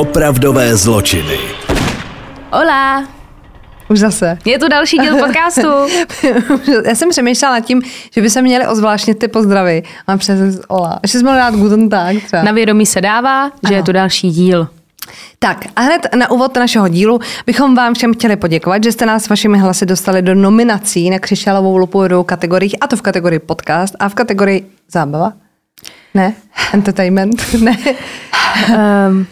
Opravdové zločiny. Hola! Už zase. Je tu další díl podcastu. Já jsem přemýšlela nad tím, že by se měly ozvláštnit ty pozdravy. A přes Ola. Ještě jsme mohli dát guten tag třeba. Na vědomí se dává, že Ano. je tu další díl. Tak a hned na úvod našeho dílu bychom vám všem chtěli poděkovat, že jste nás vašimi hlasy dostali do nominací na křišťálovou lupu do kategoriích, a to v kategorii podcast a v kategorii zábava. Ne? Entertainment? Ne? Um,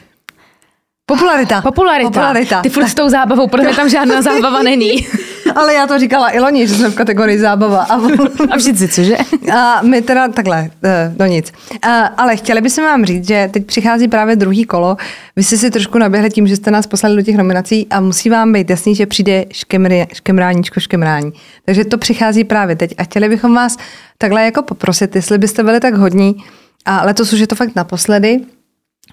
Popularita. popularita. Popularita. Ty furt s tou zábavou, protože tam žádná zábava není. Ale já to říkala i loni, že jsme v kategorii zábava. A, A vždycky, cože? a my teda takhle, eh, no nic. A, ale chtěli bychom vám říct, že teď přichází právě druhý kolo. Vy jste si trošku naběhli tím, že jste nás poslali do těch nominací a musí vám být jasný, že přijde škemry, škemráníčko škemrání. Takže to přichází právě teď. A chtěli bychom vás takhle jako poprosit, jestli byste byli tak hodní, a letos už je to fakt naposledy,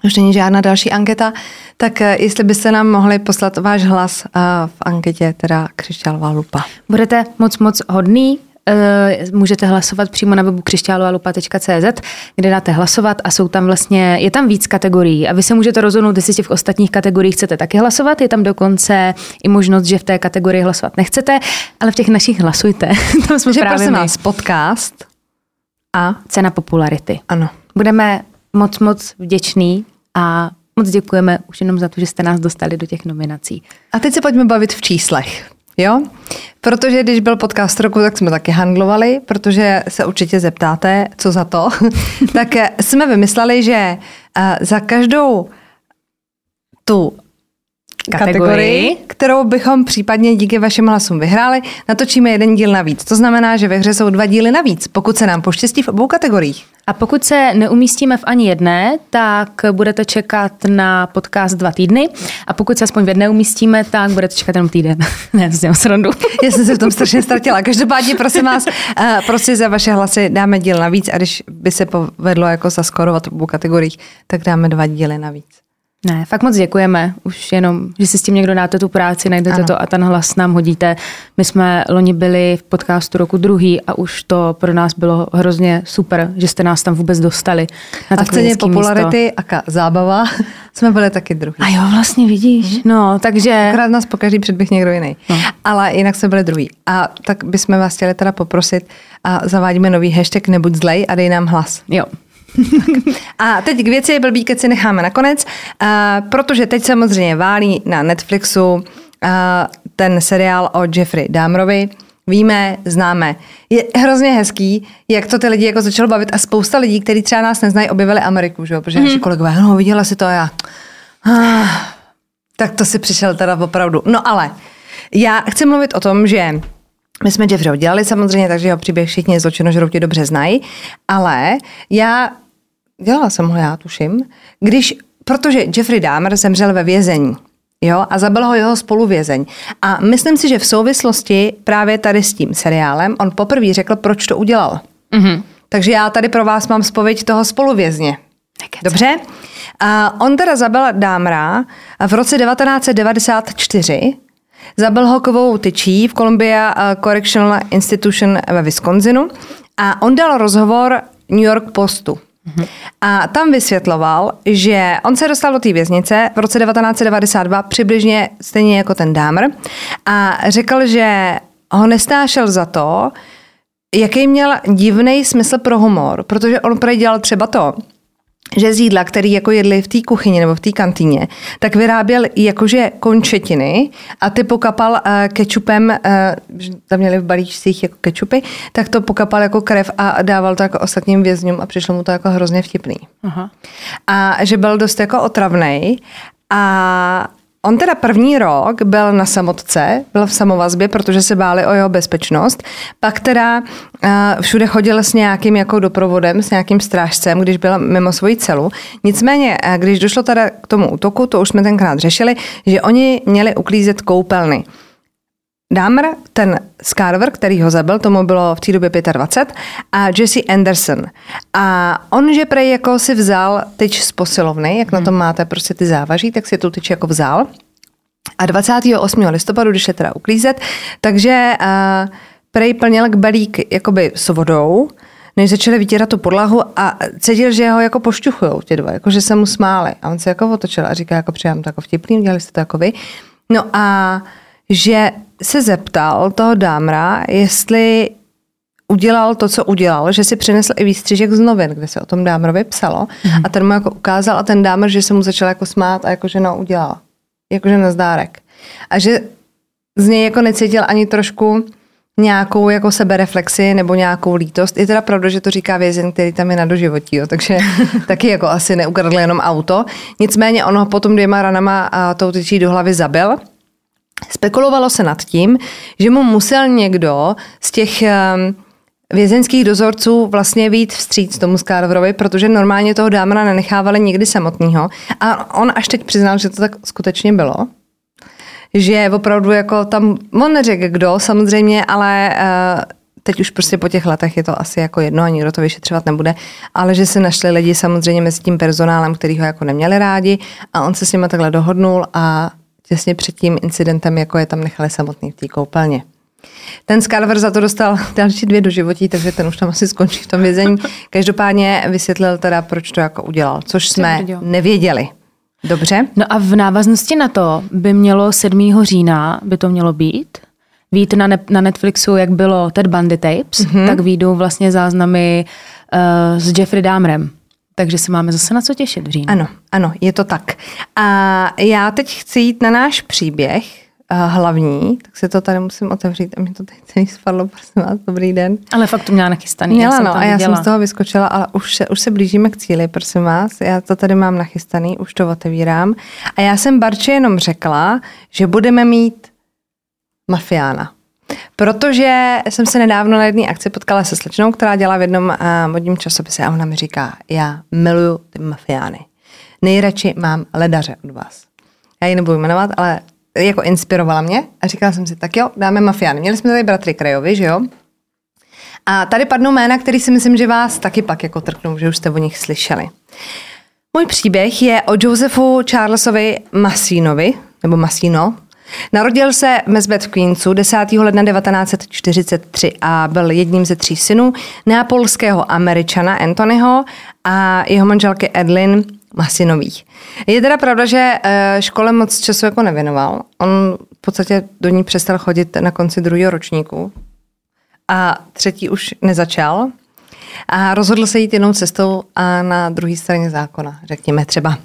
už není žádná další anketa, tak eh, jestli byste nám mohli poslat váš hlas eh, v anketě, teda křišťálová lupa. Budete moc, moc hodný. eh, Můžete hlasovat přímo na webu křišťálovalupa.cz, kde dáte hlasovat a jsou tam vlastně, je tam víc kategorií a vy se můžete rozhodnout, jestli v ostatních kategoriích chcete taky hlasovat. Je tam dokonce i možnost, že v té kategorii hlasovat nechcete, ale v těch našich hlasujte. tam jsme Takže právě prosím my. vás, podcast a Cena popularity. ano. Budeme moc, moc vděční a moc děkujeme už jenom za to, že jste nás dostali do těch nominací. A teď se pojďme bavit v číslech. Jo? Protože když byl podcast roku, tak jsme taky handlovali, protože se určitě zeptáte, co za to. tak jsme vymysleli, že eh, za každou tu Kategorii. kterou bychom případně díky vašim hlasům vyhráli, natočíme jeden díl navíc. To znamená, že ve hře jsou dva díly navíc, pokud se nám poštěstí v obou kategoriích. A pokud se neumístíme v ani jedné, tak budete čekat na podcast dva týdny. A pokud se aspoň v jedné umístíme, tak budete čekat jenom týden. ne, to dělám srandu. Já jsem se v tom strašně ztratila. Každopádně, prosím vás, prostě za vaše hlasy dáme díl navíc a když by se povedlo jako zaskorovat v obou kategoriích, tak dáme dva díly navíc. Ne, fakt moc děkujeme. Už jenom, že si s tím někdo dáte tu práci, najdete Ano. to a ten hlas nám hodíte. My jsme loni byli v podcastu roku druhý a už to pro nás bylo hrozně super, že jste nás tam vůbec dostali. Na A v ceně popularity a ka- zábava jsme byli taky druhý. Místo. A jo, vlastně vidíš. No, takže... Akorát nás po každý předběh někdo jiný. No. Ale jinak jsme byli druhý. A tak bychom vás chtěli teda poprosit a zavádíme nový hashtag nebuď zlej a dej nám hlas. Jo. A teď k věci blbý keci necháme nakonec, a protože teď samozřejmě válí na Netflixu a ten seriál o Jeffrey Dahmerovi. Víme, známe. Je hrozně hezký, jak to ty lidi jako začalo bavit a spousta lidí, kteří třeba nás neznají, objevili Ameriku, že jo? protože naši kolegové, no viděla si to a já. Ah, tak to si přišel teda opravdu. No ale já chci mluvit o tom, že my jsme Jeffreyho dělali samozřejmě, takže jeho příběh všichni zločinožrouti dobře znají, ale já, dělala jsem ho já, tuším, když, protože Jeffrey Dahmer zemřel ve vězení, Jo, a zabil ho jeho spoluvězeň. A myslím si, že v souvislosti právě tady s tím seriálem on poprvé řekl, proč to udělal. Mhm. Takže já tady pro vás mám spověď toho spoluvězně. Nekec. Dobře? A on teda zabil Dámra v roce 1994. Zabil ho kovou tyčí v Columbia eh, Correctional Institution ve Wisconsinu a on dal rozhovor New York Postu. A tam vysvětloval, že on se dostal do té věznice v roce 1992 přibližně stejně jako ten Dámr a řekl, že ho nestášel za to, jaký měl divný smysl pro humor, protože on prý dělal třeba to, že z jídla, který jako jedli v té kuchyni nebo v té kantýně, tak vyráběl jakože končetiny a ty pokapal uh, kečupem, uh, tam měli v balíčcích jako kečupy, tak to pokapal jako krev a dával to jako ostatním vězňům a přišlo mu to jako hrozně vtipný. Aha. A že byl dost jako otravnej a On teda první rok byl na samotce, byl v samovazbě, protože se báli o jeho bezpečnost. Pak teda uh, všude chodil s nějakým jako doprovodem, s nějakým strážcem, když byl mimo svoji celu. Nicméně, uh, když došlo teda k tomu útoku, to už jsme tenkrát řešili, že oni měli uklízet koupelny. Dahmer, ten Scarver, který ho zabil, tomu bylo v té době 25, a Jesse Anderson. A on, že prej jako si vzal tyč z posilovny, jak na tom máte prostě ty závaží, tak si tu tyč jako vzal. A 28. listopadu, když je teda uklízet, takže uh, prej plnil k balík jakoby s vodou, než začali vytírat tu podlahu a cítil, že ho jako pošťuchujou ti dva, jako že se mu smáli. A on se jako otočil a říká, jako přijám to jako vtipný, dělali jste to jako vy. No a že se zeptal toho dámra, jestli udělal to, co udělal, že si přinesl i výstřižek z novin, kde se o tom dámrovi psalo mm-hmm. a ten mu jako ukázal a ten dámr, že se mu začal jako smát a jako, že no udělal. Jakože na zdárek. A že z něj jako necítil ani trošku nějakou jako sebereflexi nebo nějakou lítost. Je teda pravda, že to říká vězen, který tam je na doživotí, jo, takže taky jako asi neukradl jenom auto. Nicméně on ho potom dvěma ranama a tou tyčí do hlavy zabil. Spekulovalo se nad tím, že mu musel někdo z těch um, vězeňských dozorců vlastně vít vstříc tomu Skarverovi, protože normálně toho dámra nenechávali nikdy samotného. A on až teď přiznal, že to tak skutečně bylo. Že opravdu jako tam, on neřekl kdo samozřejmě, ale uh, teď už prostě po těch letech je to asi jako jedno a nikdo to vyšetřovat nebude, ale že se našli lidi samozřejmě mezi tím personálem, který ho jako neměli rádi a on se s nimi takhle dohodnul a těsně před tím incidentem jako je tam nechali samotný v té koupelně. Ten Scarver za to dostal další dvě do životí, takže ten už tam asi skončí v tom vězení. Každopádně vysvětlil teda, proč to jako udělal, což jsme nevěděli. Dobře. No a v návaznosti na to by mělo 7. října, by to mělo být, Vít na, ne- na Netflixu, jak bylo Ted Bundy Tapes, mm-hmm. tak výjdou vlastně záznamy uh, s Jeffrey Dahmerem. Takže se máme zase na co těšit v říjnu. Ano, ano, je to tak. A já teď chci jít na náš příběh, hlavní, tak si to tady musím otevřít a mi to tady celý spadlo, prosím vás, dobrý den. Ale fakt to měla nachystaný. Měla, no, a já jsem z toho vyskočila, ale už se, už se blížíme k cíli, prosím vás. Já to tady mám nachystaný, už to otevírám. A já jsem Barče jenom řekla, že budeme mít mafiána. Protože jsem se nedávno na jedné akci potkala se slečnou, která dělá v jednom uh, modním časopise a ona mi říká, já miluju ty mafiány. Nejradši mám ledaře od vás. Já ji nebudu jmenovat, ale jako inspirovala mě a říkala jsem si, tak jo, dáme mafiány. Měli jsme tady bratry Krajovi, že jo? A tady padnou jména, který si myslím, že vás taky pak jako trknou, že už jste o nich slyšeli. Můj příběh je o Josefu Charlesovi Masínovi, nebo Masino. Narodil se v Mesbet v Queensu 10. ledna 1943 a byl jedním ze tří synů neapolského američana Anthonyho a jeho manželky Edlin Masinových. Je teda pravda, že eh, škole moc času jako nevěnoval. On v podstatě do ní přestal chodit na konci druhého ročníku a třetí už nezačal. A rozhodl se jít jinou cestou a na druhé straně zákona, řekněme třeba.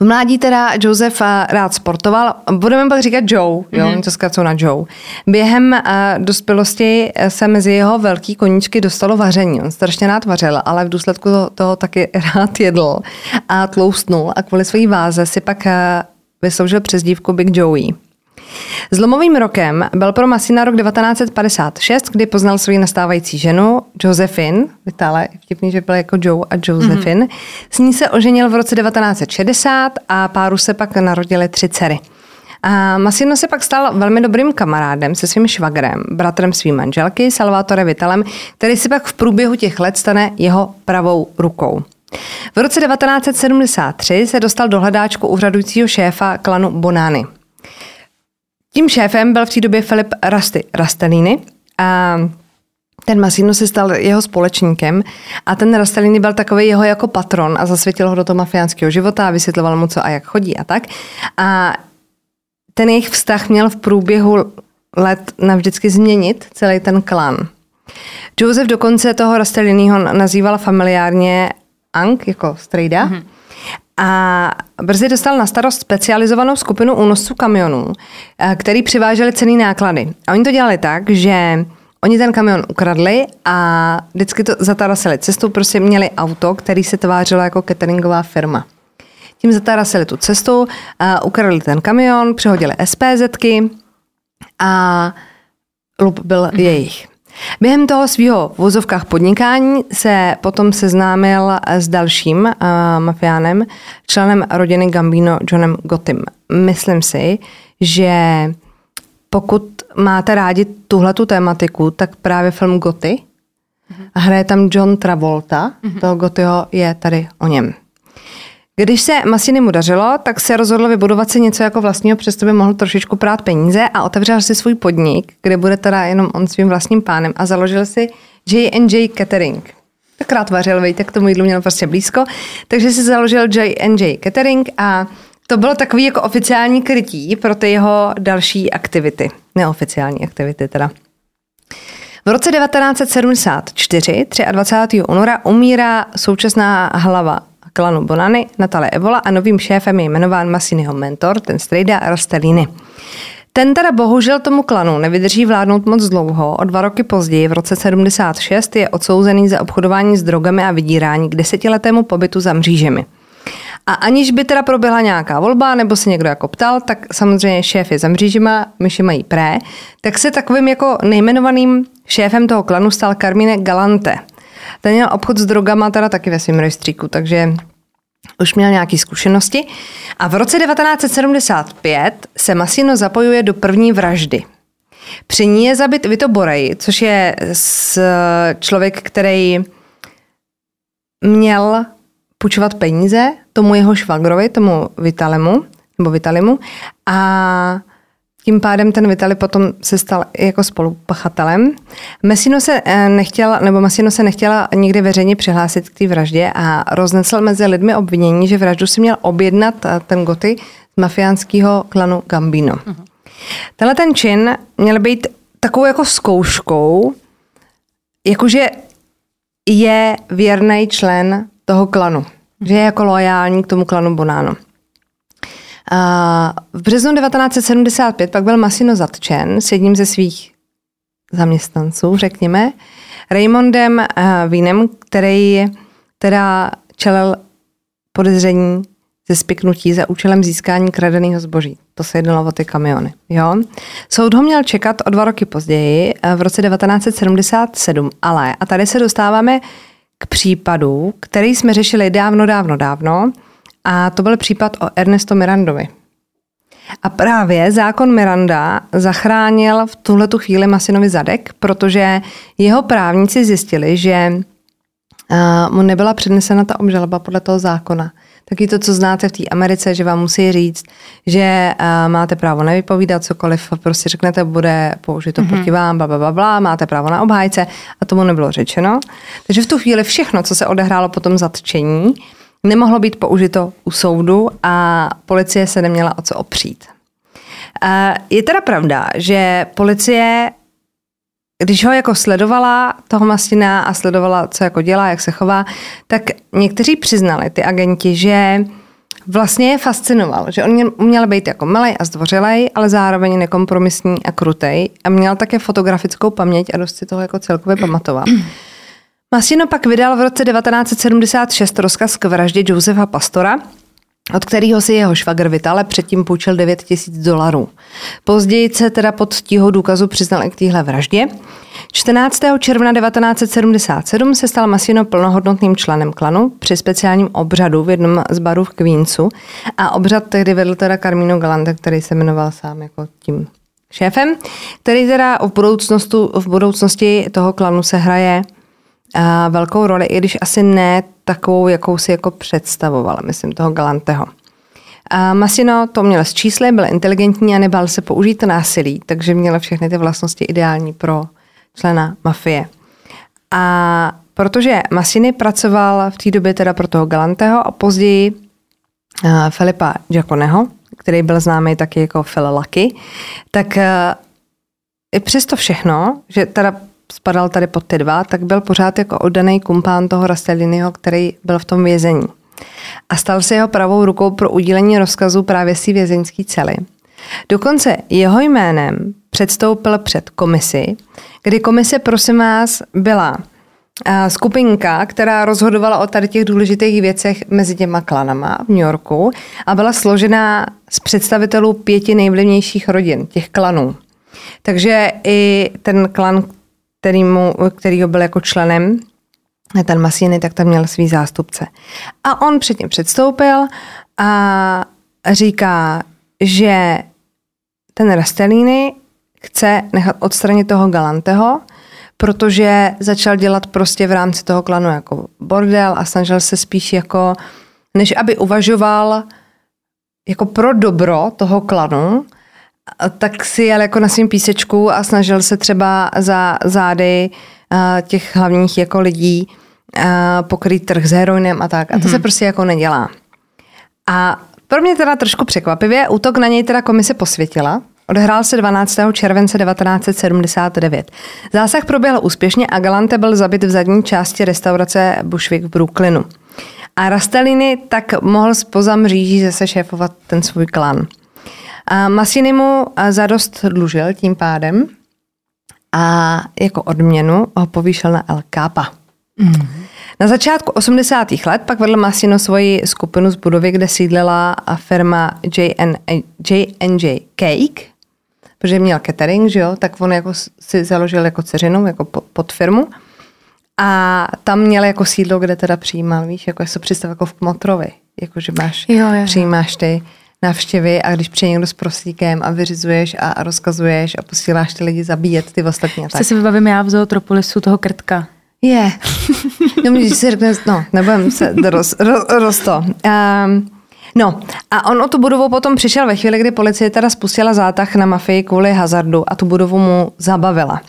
V mládí teda Josef rád sportoval, budeme pak říkat Joe, jo, mm-hmm. to zkracují na Joe. Během uh, dospělosti se mezi jeho velký koníčky dostalo vaření. On strašně rád vařil, ale v důsledku toho, toho taky rád jedl a tloustnul a kvůli své váze si pak uh, vysloužil přezdívku Big Joey. Zlomovým rokem byl pro Masina rok 1956, kdy poznal svou nastávající ženu, Josephine, vytále vtipný, že byl jako Joe a Josephine. Mm-hmm. S ní se oženil v roce 1960 a páru se pak narodili tři dcery. A Masino se pak stal velmi dobrým kamarádem se svým švagrem, bratrem svým manželky, Salvatore Vitalem, který si pak v průběhu těch let stane jeho pravou rukou. V roce 1973 se dostal do hledáčku úřadujícího šéfa klanu Bonany. Tím šéfem byl v té době Filip Rasty, Rastelini a ten Masino se stal jeho společníkem a ten Rastelini byl takový jeho jako patron a zasvětil ho do toho mafiánského života a vysvětloval mu, co a jak chodí a tak. A ten jejich vztah měl v průběhu let navždycky změnit celý ten klan. Joseph dokonce toho Rasteliniho nazýval familiárně Ang, jako strejda. Mm-hmm a brzy dostal na starost specializovanou skupinu únosců kamionů, eh, který přiváželi cený náklady. A oni to dělali tak, že oni ten kamion ukradli a vždycky to zatarasili cestou, prostě měli auto, který se tvářilo jako cateringová firma. Tím zatarasili tu cestu, ukradli ten kamion, přihodili SPZky a lup byl mm-hmm. jejich. Během toho svého v vozovkách podnikání se potom seznámil s dalším uh, mafiánem, členem rodiny Gambino Johnem Gotim. Myslím si, že pokud máte rádi tuhle tu tématiku, tak právě film Goty a hraje tam John Travolta, mm-hmm. toho Gotyho je tady o něm. Když se Masiny mu dařilo, tak se rozhodl vybudovat si něco jako vlastního, přesto by mohl trošičku prát peníze a otevřel si svůj podnik, kde bude teda jenom on svým vlastním pánem a založil si J&J Catering. Takrát vařil, vejte, k tomu jídlu měl prostě blízko. Takže si založil J&J Catering a to bylo takový jako oficiální krytí pro ty jeho další aktivity. Neoficiální aktivity teda. V roce 1974, 23. února, umírá současná hlava klanu Bonany, Natale Evola a novým šéfem je jmenován Massiniho mentor, ten strejda Rastellini. Ten teda bohužel tomu klanu nevydrží vládnout moc dlouho. O dva roky později, v roce 76, je odsouzený za obchodování s drogami a vydírání k desetiletému pobytu za mřížemi. A aniž by teda proběhla nějaká volba, nebo se někdo jako ptal, tak samozřejmě šéf je za mřížima, myši mají pré, tak se takovým jako nejmenovaným šéfem toho klanu stal Carmine Galante. Ten měl obchod s drogama teda taky ve svém rejstříku, takže už měl nějaké zkušenosti. A v roce 1975 se Masino zapojuje do první vraždy. Při ní je zabit Vito Borej, což je člověk, který měl půjčovat peníze tomu jeho švagrovi, tomu Vitalemu, nebo Vitalimu a tím pádem ten Vitali potom se stal jako spolupachatelem. Messino se eh, nechtěla, nebo Messino se nechtěla nikdy veřejně přihlásit k té vraždě a roznesl mezi lidmi obvinění, že vraždu si měl objednat eh, ten Goty z mafiánského klanu Gambino. Uh-huh. Tenhle ten čin měl být takovou jako zkouškou, jakože je věrný člen toho klanu, že je jako loajální k tomu klanu Bonano. V březnu 1975 pak byl Masino zatčen s jedním ze svých zaměstnanců, řekněme, Raymondem eh, Vínem, který teda čelil podezření ze spiknutí za účelem získání kradeného zboží. To se jednalo o ty kamiony. Jo? Soud ho měl čekat o dva roky později, eh, v roce 1977, ale, a tady se dostáváme k případu, který jsme řešili dávno, dávno, dávno, a to byl případ o Ernesto Mirandovi. A právě zákon Miranda zachránil v tuhle chvíli Masinovi zadek, protože jeho právníci zjistili, že mu nebyla přednesena ta obžaloba podle toho zákona. Taky to, co znáte v té Americe, že vám musí říct, že máte právo nevypovídat cokoliv, prostě řeknete, bude použito mm-hmm. proti vám, bla, bla, bla, bla, máte právo na obhájce a tomu nebylo řečeno. Takže v tu chvíli všechno, co se odehrálo po tom zatčení, nemohlo být použito u soudu a policie se neměla o co opřít. Je teda pravda, že policie, když ho jako sledovala, toho Mastina a sledovala, co jako dělá, jak se chová, tak někteří přiznali, ty agenti, že vlastně je fascinoval, že on měl být jako milej a zdvořilej, ale zároveň nekompromisní a krutej a měl také fotografickou paměť a dost si toho jako celkově pamatoval. Masino pak vydal v roce 1976 rozkaz k vraždě Josefa Pastora, od kterého si jeho švagr Vitale předtím půjčil 9 tisíc dolarů. Později se teda pod tího důkazu přiznal i k téhle vraždě. 14. června 1977 se stal Masino plnohodnotným členem klanu při speciálním obřadu v jednom z barů v Queensu a obřad tehdy vedl teda Carmino Galante, který se jmenoval sám jako tím šéfem, který teda v budoucnosti, v budoucnosti toho klanu se hraje a velkou roli, i když asi ne takovou, jakou si jako představoval, myslím, toho Galanteho. A Masino to měl z čísly, byl inteligentní a nebál se použít násilí, takže měl všechny ty vlastnosti ideální pro člena mafie. A protože Masiny pracoval v té době teda pro toho Galanteho a později Filipa Giaconeho, který byl známý taky jako Phil Lucky, tak i přesto všechno, že teda spadal tady pod ty dva, tak byl pořád jako oddaný kumpán toho Rastelliniho, který byl v tom vězení. A stal se jeho pravou rukou pro udílení rozkazu právě si vězeňský cely. Dokonce jeho jménem předstoupil před komisi, kdy komise, prosím vás, byla skupinka, která rozhodovala o tady těch důležitých věcech mezi těma klanama v New Yorku a byla složená z představitelů pěti nejvlivnějších rodin, těch klanů. Takže i ten klan, kterýmu, kterýho byl jako členem, ten Masiny, tak tam měl svý zástupce. A on předtím předstoupil a říká, že ten Rastellini chce nechat odstranit toho Galanteho, protože začal dělat prostě v rámci toho klanu jako bordel a snažil se spíš jako, než aby uvažoval jako pro dobro toho klanu, tak si jel jako na svým písečku a snažil se třeba za zády těch hlavních jako lidí uh, pokrýt trh s heroinem a tak. A to mm-hmm. se prostě jako nedělá. A pro mě teda trošku překvapivě, útok na něj teda komise posvětila, Odehrál se 12. července 1979. Zásah proběhl úspěšně a Galante byl zabit v zadní části restaurace Bushwick v Brooklynu. A Rastelini tak mohl spoza mříží zase šéfovat ten svůj klan. A Massini mu zadost dlužil tím pádem a jako odměnu ho povýšil na El Capa. Mm. Na začátku 80. let pak vedl Massino svoji skupinu z budovy, kde sídlila firma JN, J&J Cake, protože měl catering, že jo, tak on jako si založil jako ceřinu, jako pod firmu. A tam měl jako sídlo, kde teda přijímal, víš, jako se představ jako v Kmotrovi, jako že máš, jo, jo. přijímáš ty návštěvy a když přijde někdo s prosíkem a vyřizuješ a, a rozkazuješ a posíláš ty lidi zabíjet ty ostatní. Se si vybavím já v zootropolisu toho krtka. Je. Yeah. no, když si řekne, no, nebudem se roz, roz, roz to. Um, No a on o tu budovu potom přišel ve chvíli, kdy policie teda spustila zátah na mafii kvůli hazardu a tu budovu mu zabavila.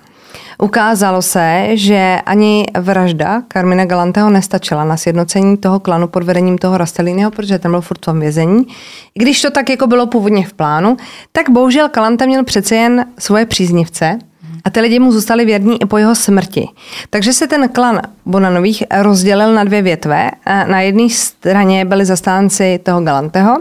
Ukázalo se, že ani vražda Carmina Galanteho nestačila na sjednocení toho klanu pod vedením toho Rastelínyho, protože ten byl furt v tom vězení. I když to tak jako bylo původně v plánu, tak bohužel Galante měl přece jen svoje příznivce, a ty lidi mu zůstali věrní i po jeho smrti. Takže se ten klan Bonanových rozdělil na dvě větve. Na jedné straně byli zastánci toho Galanteho,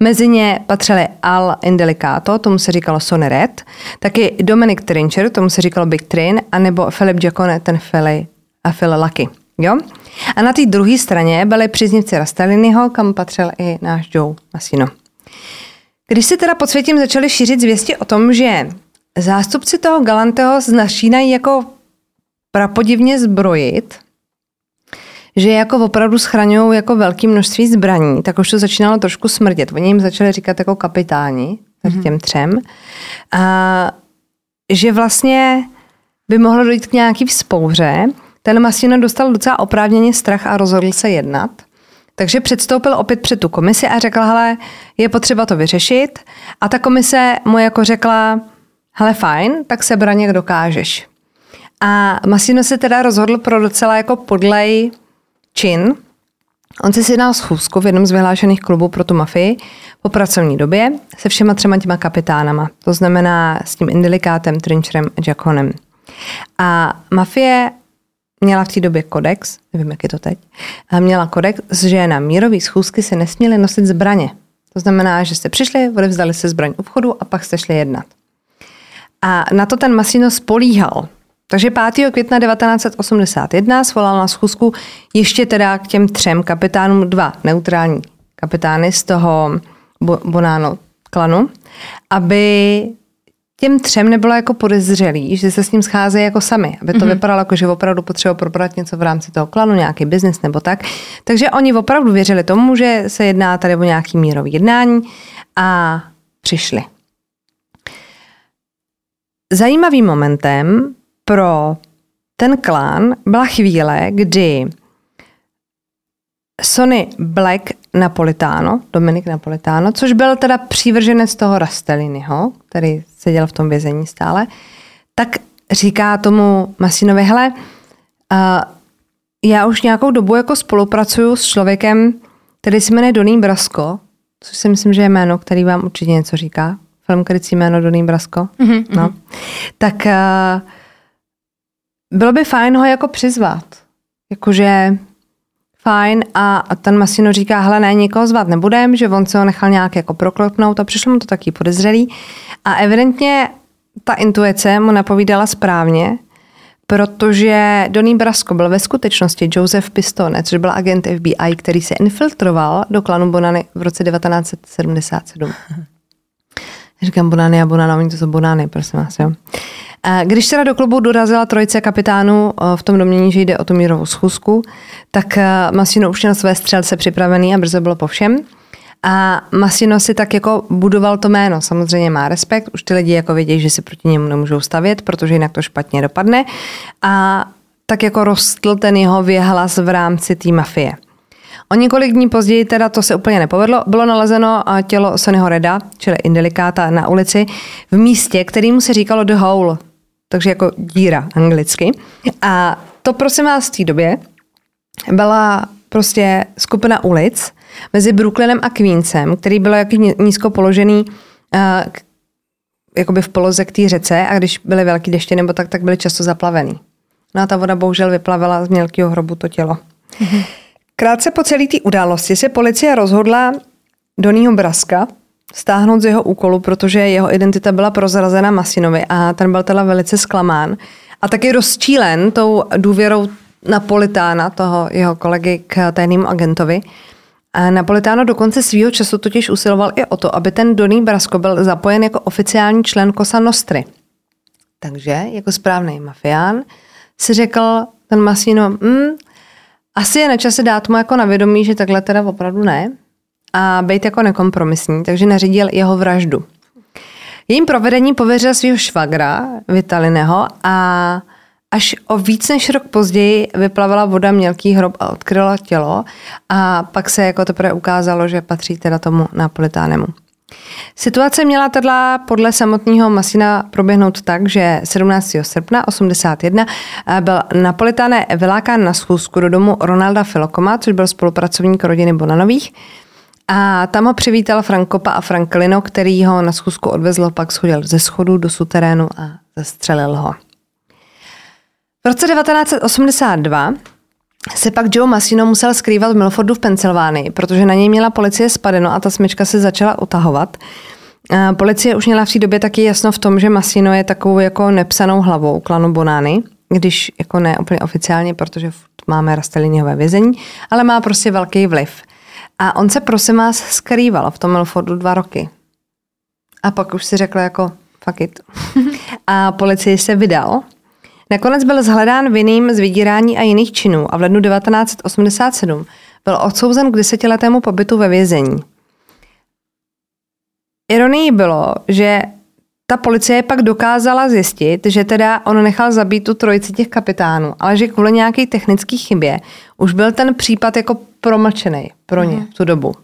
Mezi ně patřili Al Indelicato, tomu se říkalo Sonny Red, taky Dominic Trincher, tomu se říkalo Big Trin, anebo Philip Giacone, ten Philly a Phil Lucky. Jo? A na té druhé straně byli příznivci Rastaliniho, kam patřil i náš Joe Massino. Když se teda pod světím začali šířit zvěsti o tom, že zástupci toho Galanteho začínají jako prapodivně zbrojit, že jako opravdu schraňují jako velké množství zbraní, tak už to začínalo trošku smrdět. Oni jim začali říkat jako kapitáni, mm-hmm. těm třem. A že vlastně by mohlo dojít k nějaký vzpouře. Ten Masino dostal docela oprávněně strach a rozhodl se jednat. Takže předstoupil opět před tu komisi a řekl, hele, je potřeba to vyřešit. A ta komise mu jako řekla, hele fajn, tak se braně dokážeš. A Masino se teda rozhodl pro docela jako podlej čin. On si sjednal schůzku v jednom z vyhlášených klubů pro tu mafii po pracovní době se všema třema těma kapitánama. To znamená s tím Indelikátem, Trincherem a Jackonem. A mafie měla v té době kodex, nevím, jak je to teď, a měla kodex, že na mírové schůzky se nesměly nosit zbraně. To znamená, že jste přišli, odevzdali se zbraň u vchodu a pak jste šli jednat. A na to ten Masino spolíhal. Takže 5. května 1981 svolal na schůzku ještě teda k těm třem kapitánům dva neutrální kapitány z toho Bonano klanu, aby těm třem nebylo jako podezřelý, že se s ním scházejí jako sami, aby to mm-hmm. vypadalo jako, že opravdu potřebují probrat něco v rámci toho klanu, nějaký biznis nebo tak. Takže oni opravdu věřili tomu, že se jedná tady o nějaký mírový jednání a přišli. Zajímavým momentem pro ten klán byla chvíle, kdy Sony Black Napolitano, Dominik Napolitano, což byl teda přívrženec toho Rasteliniho, který seděl v tom vězení stále, tak říká tomu Masinovi, hele, uh, já už nějakou dobu jako spolupracuju s člověkem, který se jmenuje Doný Brasko, což si myslím, že je jméno, který vám určitě něco říká film krycí jméno Doný Brasko. Mm-hmm. No. Tak uh, bylo by fajn ho jako přizvat. Jakože fajn a, a ten Masino říká, hele ne, nikoho zvat nebudem, že on se ho nechal nějak jako proklopnout a přišlo mu to taky podezřelý. A evidentně ta intuice mu napovídala správně, protože Donny Brasco byl ve skutečnosti Joseph Pistone, což byl agent FBI, který se infiltroval do klanu Bonany v roce 1977. Říkám Bonany a Bonana, oni to jsou Bonany, prosím vás. Jo. Když teda do klubu dorazila trojice kapitánů v tom domění, že jde o tu mírovou schůzku, tak Masino už měl své střelce připravený a brzo bylo po všem. A Masino si tak jako budoval to jméno. Samozřejmě má respekt, už ty lidi jako vědí, že si proti němu nemůžou stavět, protože jinak to špatně dopadne. A tak jako rostl ten jeho věhlas v rámci té mafie. O několik dní později teda to se úplně nepovedlo. Bylo nalezeno tělo Sonnyho Reda, čili indelikáta na ulici, v místě, kterýmu se říkalo The Hole, takže jako díra anglicky. A to prosím vás v té době byla prostě skupina ulic mezi Brooklynem a Queensem, který byl jaký nízko položený uh, jakoby v poloze k té řece a když byly velký deště nebo tak, tak byly často zaplavený. No a ta voda bohužel vyplavila z mělkého hrobu to tělo. Mm-hmm. Krátce po celé té události se policie rozhodla Donního Braska stáhnout z jeho úkolu, protože jeho identita byla prozrazena Masinovi a ten byl teda velice zklamán. A taky rozčílen tou důvěrou Napolitána, toho jeho kolegy k tajnému agentovi. A Napolitáno do konce svého času totiž usiloval i o to, aby ten Donny Brasco byl zapojen jako oficiální člen Cosa Nostry. Takže jako správný mafián si řekl ten Masino, mm, asi je na čase dát mu jako na vědomí, že takhle teda opravdu ne a být jako nekompromisní, takže nařídil jeho vraždu. Jejím provedení pověřil svého švagra Vitalineho a až o víc než rok později vyplavila voda mělký hrob a odkryla tělo a pak se jako teprve ukázalo, že patří teda tomu Napolitánemu. Situace měla teda podle samotného Masina proběhnout tak, že 17. srpna 81 eh, byl Napolitáne vylákán na schůzku do domu Ronalda Filokoma, což byl spolupracovník rodiny Bonanových. A tam ho přivítal Frankopa a Franklino, který ho na schůzku odvezl, pak schodil ze schodu do suterénu a zastřelil ho. V roce 1982 se pak Joe Massino musel skrývat v Milfordu v Pensylvánii, protože na něj měla policie spadeno a ta smyčka se začala utahovat. Policie už měla v té době taky jasno v tom, že Massino je takovou jako nepsanou hlavou klanu Bonány, když jako ne úplně oficiálně, protože máme Rasteliniho ve vězení, ale má prostě velký vliv. A on se prosím vás skrýval v tom Milfordu dva roky. A pak už si řekl jako fuck it. a policii se vydal Nakonec byl zhledán vinným z vydírání a jiných činů a v lednu 1987 byl odsouzen k desetiletému pobytu ve vězení. Ironií bylo, že ta policie pak dokázala zjistit, že teda on nechal zabít tu trojici těch kapitánů, ale že kvůli nějaké technické chybě už byl ten případ jako promlčený pro ně mm. v tu dobu.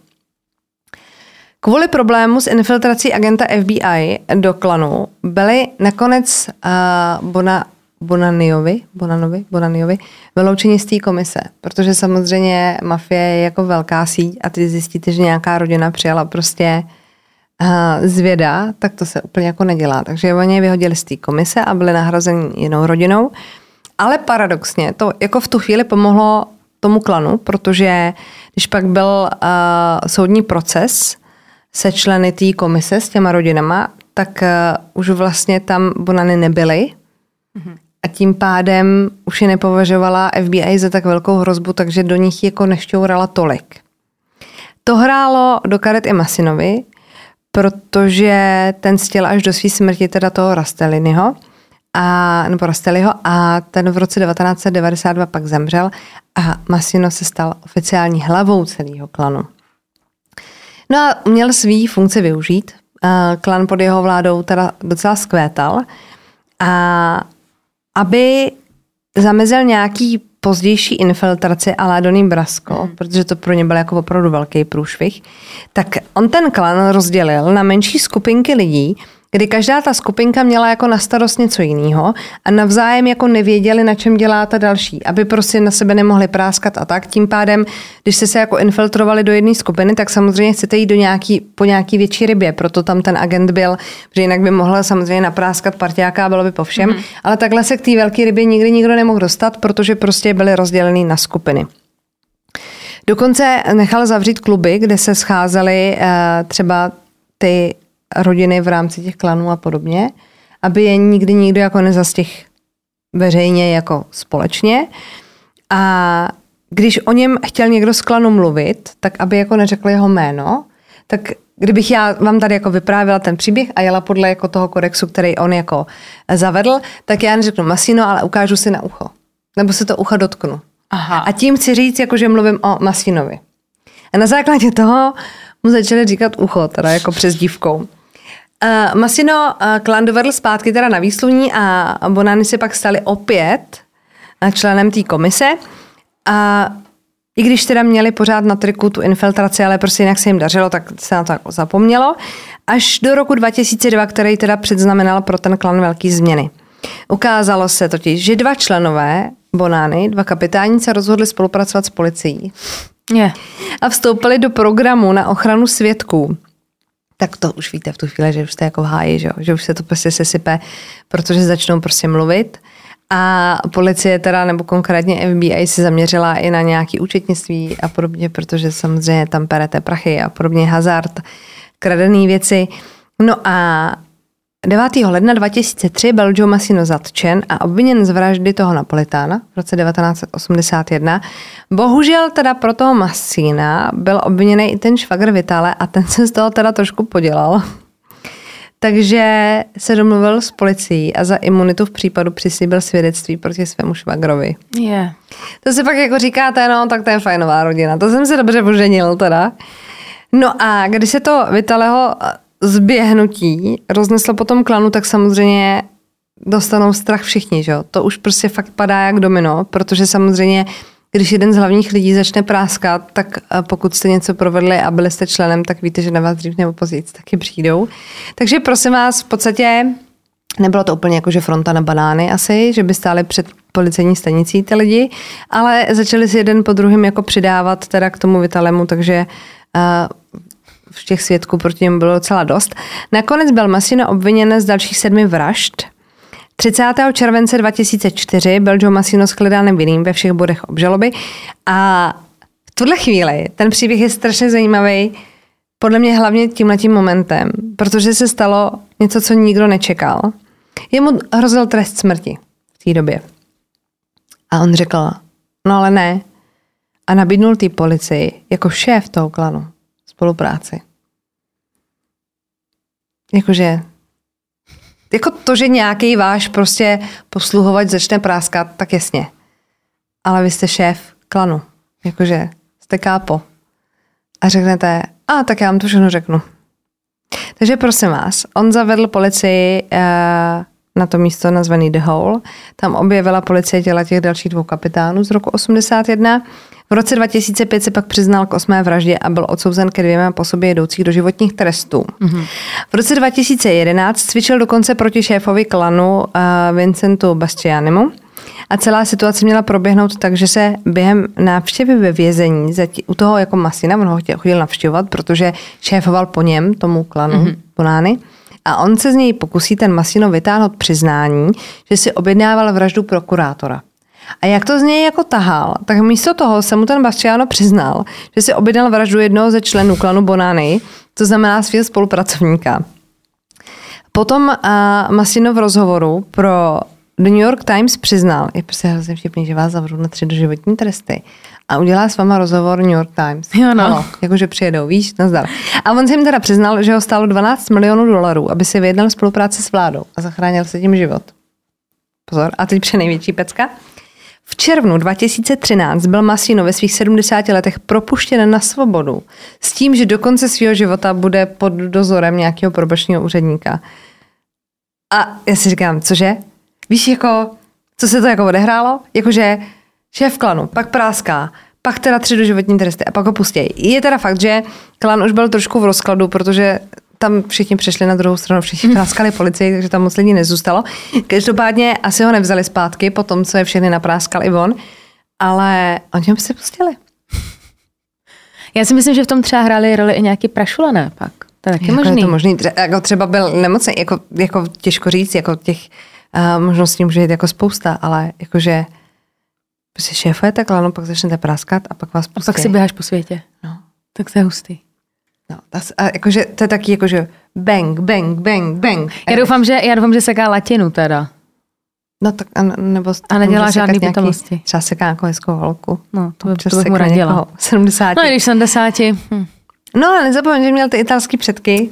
Kvůli problému s infiltrací agenta FBI do klanu byly nakonec uh, Bona, Bonaniovi, Bonanovi, Bonaniovi vyloučení z té komise, protože samozřejmě mafie je jako velká síť a ty zjistíte, že nějaká rodina přijala prostě uh, zvěda, tak to se úplně jako nedělá. Takže oni je vyhodili z té komise a byli nahrazeni jinou rodinou. Ale paradoxně to jako v tu chvíli pomohlo tomu klanu, protože když pak byl uh, soudní proces se členy té komise s těma rodinama, tak uh, už vlastně tam Bonany nebyly. Mm-hmm a tím pádem už je nepovažovala FBI za tak velkou hrozbu, takže do nich jako nešťourala tolik. To hrálo do karet i Masinovi, protože ten stěl až do své smrti teda toho Rasteliniho, a, nebo Rasteliho a ten v roce 1992 pak zemřel a Masino se stal oficiální hlavou celého klanu. No a měl svý funkce využít. Klan pod jeho vládou teda docela skvétal a aby zamezil nějaký pozdější infiltraci a Donny Brasko, mm. protože to pro ně byl jako opravdu velký průšvih, tak on ten klan rozdělil na menší skupinky lidí, kdy každá ta skupinka měla jako na starost něco jiného a navzájem jako nevěděli, na čem dělá ta další, aby prostě na sebe nemohli práskat a tak. Tím pádem, když jste se jako infiltrovali do jedné skupiny, tak samozřejmě chcete jít do nějaký, po nějaký větší rybě, proto tam ten agent byl, že jinak by mohl samozřejmě napráskat partiáka a bylo by po všem, mm. ale takhle se k té velké rybě nikdy nikdo nemohl dostat, protože prostě byly rozdělený na skupiny. Dokonce nechal zavřít kluby, kde se scházely uh, třeba ty rodiny v rámci těch klanů a podobně, aby je nikdy nikdo jako nezastih veřejně jako společně. A když o něm chtěl někdo z klanu mluvit, tak aby jako neřekl jeho jméno, tak kdybych já vám tady jako vyprávěla ten příběh a jela podle jako toho kodexu, který on jako zavedl, tak já neřeknu masino, ale ukážu si na ucho. Nebo se to ucho dotknu. Aha. A tím chci říct, jako že mluvím o Masinovi. A na základě toho mu začali říkat ucho, teda jako přes dívkou. Uh, Masino uh, klan dovedl zpátky teda na výsluní a Bonany se pak stali opět uh, členem té komise. A i když teda měli pořád na triku tu infiltraci, ale prostě jinak se jim dařilo, tak se na to jako zapomnělo. Až do roku 2002, který teda předznamenal pro ten klan velký změny. Ukázalo se totiž, že dva členové Bonány, dva kapitáni se rozhodli spolupracovat s policií Je. a vstoupili do programu na ochranu svědků. Tak to už víte v tu chvíli, že už jste jako v háji, že, že už se to prostě sesype, protože začnou prostě mluvit. A policie teda, nebo konkrétně FBI se zaměřila i na nějaký účetnictví a podobně, protože samozřejmě tam perete prachy a podobně hazard, kradené věci. No a 9. ledna 2003 byl Joe Massino zatčen a obviněn z vraždy toho Napolitána v roce 1981. Bohužel teda pro toho Massina byl obviněný i ten švagr Vitale a ten se z toho teda trošku podělal. Takže se domluvil s policií a za imunitu v případu přislíbil svědectví proti svému švagrovi. Je. To si pak jako říkáte, no, tak to je fajnová rodina. To jsem se dobře poženil teda. No a když se to Vitaleho zběhnutí rozneslo potom klanu, tak samozřejmě dostanou strach všichni, že jo? To už prostě fakt padá jak domino, protože samozřejmě když jeden z hlavních lidí začne práskat, tak eh, pokud jste něco provedli a byli jste členem, tak víte, že na vás dřív nebo později taky přijdou. Takže prosím vás, v podstatě nebylo to úplně jako, že fronta na banány asi, že by stáli před policejní stanicí ty lidi, ale začali si jeden po druhém jako přidávat teda k tomu Vitalemu, takže uh, těch svědků proti němu bylo docela dost. Nakonec byl Masino obviněn z dalších sedmi vražd. 30. července 2004 byl Joe Masino shledán vinným ve všech bodech obžaloby a v tuhle chvíli ten příběh je strašně zajímavý, podle mě hlavně tímhletím momentem, protože se stalo něco, co nikdo nečekal. Jemu hrozil trest smrti v té době. A on řekl, no ale ne. A nabídnul té policii jako šéf toho klanu spolupráci. Jakože jako to, že nějaký váš prostě posluhovač začne práskat, tak jasně. Ale vy jste šéf klanu. Jakože jste kápo. A řeknete, a tak já vám to všechno řeknu. Takže prosím vás, on zavedl policii uh, na to místo nazvaný The Hole. Tam objevila policie těla těch dalších dvou kapitánů z roku 81. V roce 2005 se pak přiznal k osmé vraždě a byl odsouzen ke dvěma po sobě jedoucích do životních trestů. Mm-hmm. V roce 2011 cvičil dokonce proti šéfovi klanu uh, Vincentu Bastianimu. A celá situace měla proběhnout tak, že se během návštěvy ve vězení zatí, u toho jako Masina, on ho chtěl, chodil navštěvovat, protože šéfoval po něm, tomu klanu mm-hmm. Ponány, a on se z něj pokusí ten Masino vytáhnout přiznání, že si objednával vraždu prokurátora. A jak to z něj jako tahal, tak místo toho se mu ten Bastiano přiznal, že si objednal vraždu jednoho ze členů klanu Bonány, to znamená svého spolupracovníka. Potom uh, Masino v rozhovoru pro The New York Times přiznal, je prostě hrozně vtipný, že vás zavřou na tři doživotní tresty a udělá s váma rozhovor New York Times. Jo, no. Ano, jakože přijedou, víš, nazdar. A on si jim teda přiznal, že ho stálo 12 milionů dolarů, aby si vyjednal spolupráci s vládou a zachránil se tím život. Pozor, a teď pře největší pecka. V červnu 2013 byl Masino ve svých 70 letech propuštěn na svobodu s tím, že do konce svého života bude pod dozorem nějakého probačního úředníka. A já si říkám, cože? Víš, jako, co se to jako odehrálo? Jakože šéf klanu, pak práská, pak teda tři doživotní tresty a pak ho. Je teda fakt, že klan už byl trošku v rozkladu, protože tam všichni přešli na druhou stranu, všichni práskali policii, takže tam moc lidí nezůstalo. Každopádně asi ho nevzali zpátky po tom, co je všechny napráskal i on, ale oni ho si pustili. Já si myslím, že v tom třeba hráli roli i nějaký prašulané pak. To je taky jako možný. Je to možný. Tře- Jako třeba byl nemocný, jako, jako těžko říct, jako těch uh, možností může jít jako spousta, ale jakože prostě šéfujete klanu, pak začnete práskat a pak vás A pustí. pak si běháš po světě. No. Tak to je hustý. No, a, s- a jakože, to je taky jakože bang, bang, bang, bang. Já doufám, že, já doufám, že seká latinu teda. No tak, a, nebo A nedělá žádný pitomosti. Třeba seká jako hezkou holku. No, to, by, to bych mu radila. někoho 70. No i když 70, hm, No ale nezapomeň, že měl ty italský předky.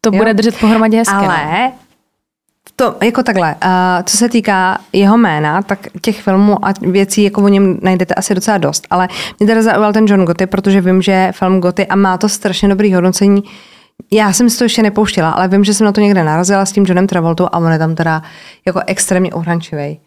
to Jo. bude držet pohromadě hezky. no. To jako takhle, uh, co se týká jeho jména, tak těch filmů a věcí jako o něm najdete asi docela dost, ale mě teda zaujal ten John Gotti, protože vím, že film Gotti a má to strašně dobrý hodnocení. Já jsem si to ještě nepouštila, ale vím, že jsem na to někde narazila s tím Johnem Travoltou a on je tam teda jako extrémně uhrančivý.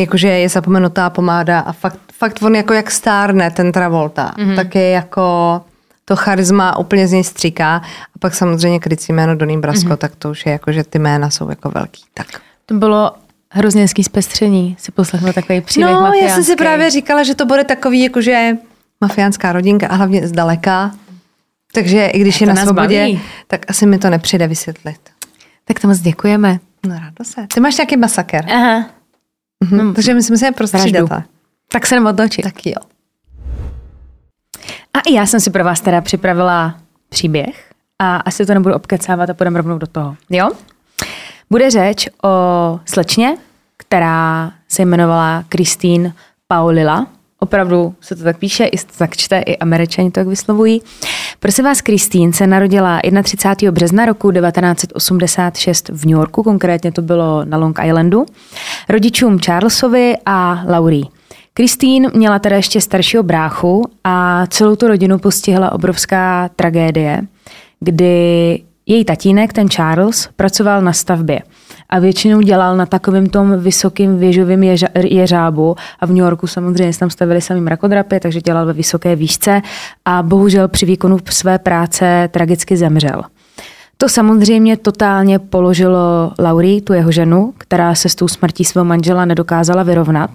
Jakože je zapomenutá pomáda a fakt, fakt on jako jak stárne ten Travolta, mm-hmm. tak je jako to charisma úplně z něj stříká. A pak samozřejmě krycí jméno Donnie Brasco, mm-hmm. tak to už je jako, že ty jména jsou jako velký. Tak. To bylo hrozně hezký zpestření. Si poslechnu takový příběh No, já jsem si mafiánský. právě říkala, že to bude takový, jakože mafiánská rodinka a hlavně zdaleka. Takže i když je na svobodě, baví. tak asi mi to nepřijde vysvětlit. Tak to moc děkujeme. No rádo se. Ty máš nějaký masaker. Aha. Mhm. Takže my jsme se prostřídat. Vraždu. Tak se jdem otočit. Tak jo. A i já jsem si pro vás teda připravila příběh a asi to nebudu obkecávat a půjdeme rovnou do toho. Jo? Bude řeč o slečně, která se jmenovala Christine Paulila. Opravdu se to tak píše, i tak čte, i američani to tak vyslovují. Prosím vás, Christine se narodila 31. března roku 1986 v New Yorku, konkrétně to bylo na Long Islandu, rodičům Charlesovi a Laurie. Christine měla teda ještě staršího bráchu a celou tu rodinu postihla obrovská tragédie, kdy její tatínek, ten Charles, pracoval na stavbě a většinou dělal na takovém tom vysokým věžovém jeřábu a v New Yorku samozřejmě se tam stavili sami mrakodrapy, takže dělal ve vysoké výšce a bohužel při výkonu své práce tragicky zemřel. To samozřejmě totálně položilo Laurie, tu jeho ženu, která se s tou smrtí svého manžela nedokázala vyrovnat.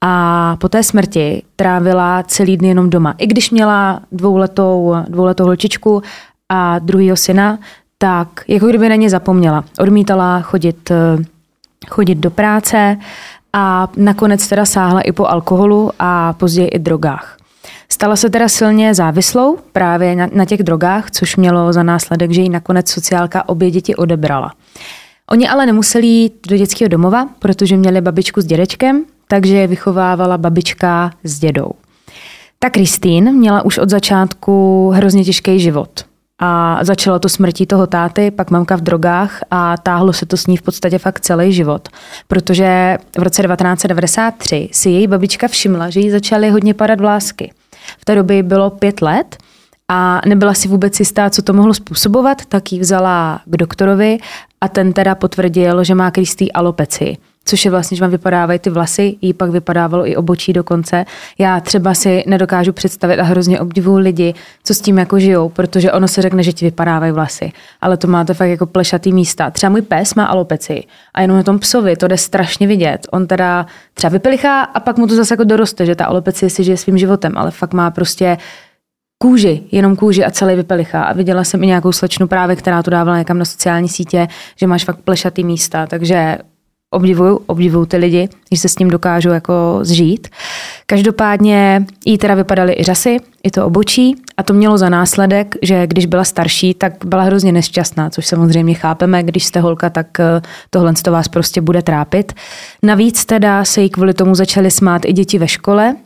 A po té smrti trávila celý den jenom doma. I když měla dvouletou, dvouletou holčičku a druhýho syna, tak jako kdyby na ně zapomněla. Odmítala chodit, chodit do práce a nakonec teda sáhla i po alkoholu a později i drogách. Stala se teda silně závislou právě na, na těch drogách, což mělo za následek, že jí nakonec sociálka obě děti odebrala. Oni ale nemuseli jít do dětského domova, protože měli babičku s dědečkem, takže je vychovávala babička s dědou. Ta Kristýn měla už od začátku hrozně těžký život. A začalo to smrtí toho táty, pak mamka v drogách a táhlo se to s ní v podstatě fakt celý život. Protože v roce 1993 si její babička všimla, že jí začaly hodně padat vlásky. Té době bylo pět let a nebyla si vůbec jistá, co to mohlo způsobovat, tak ji vzala k doktorovi a ten teda potvrdil, že má krystý alopeci což je vlastně, že vám vypadávají ty vlasy, jí pak vypadávalo i obočí dokonce. Já třeba si nedokážu představit a hrozně obdivuju lidi, co s tím jako žijou, protože ono se řekne, že ti vypadávají vlasy, ale to máte fakt jako plešatý místa. Třeba můj pes má alopeci a jenom na tom psovi to jde strašně vidět. On teda třeba vypilichá a pak mu to zase jako doroste, že ta alopeci si žije svým životem, ale fakt má prostě kůži, jenom kůži a celý vypelichá. A viděla jsem i nějakou slečnu právě, která to dávala někam na sociální sítě, že máš fakt plešatý místa, takže obdivuju, obdivuju ty lidi, že se s ním dokážou jako zžít. Každopádně jí teda vypadaly i řasy, i to obočí a to mělo za následek, že když byla starší, tak byla hrozně nešťastná, což samozřejmě chápeme, když jste holka, tak eh, tohle to vás prostě bude trápit. Navíc teda se jí kvůli tomu začaly smát i děti ve škole,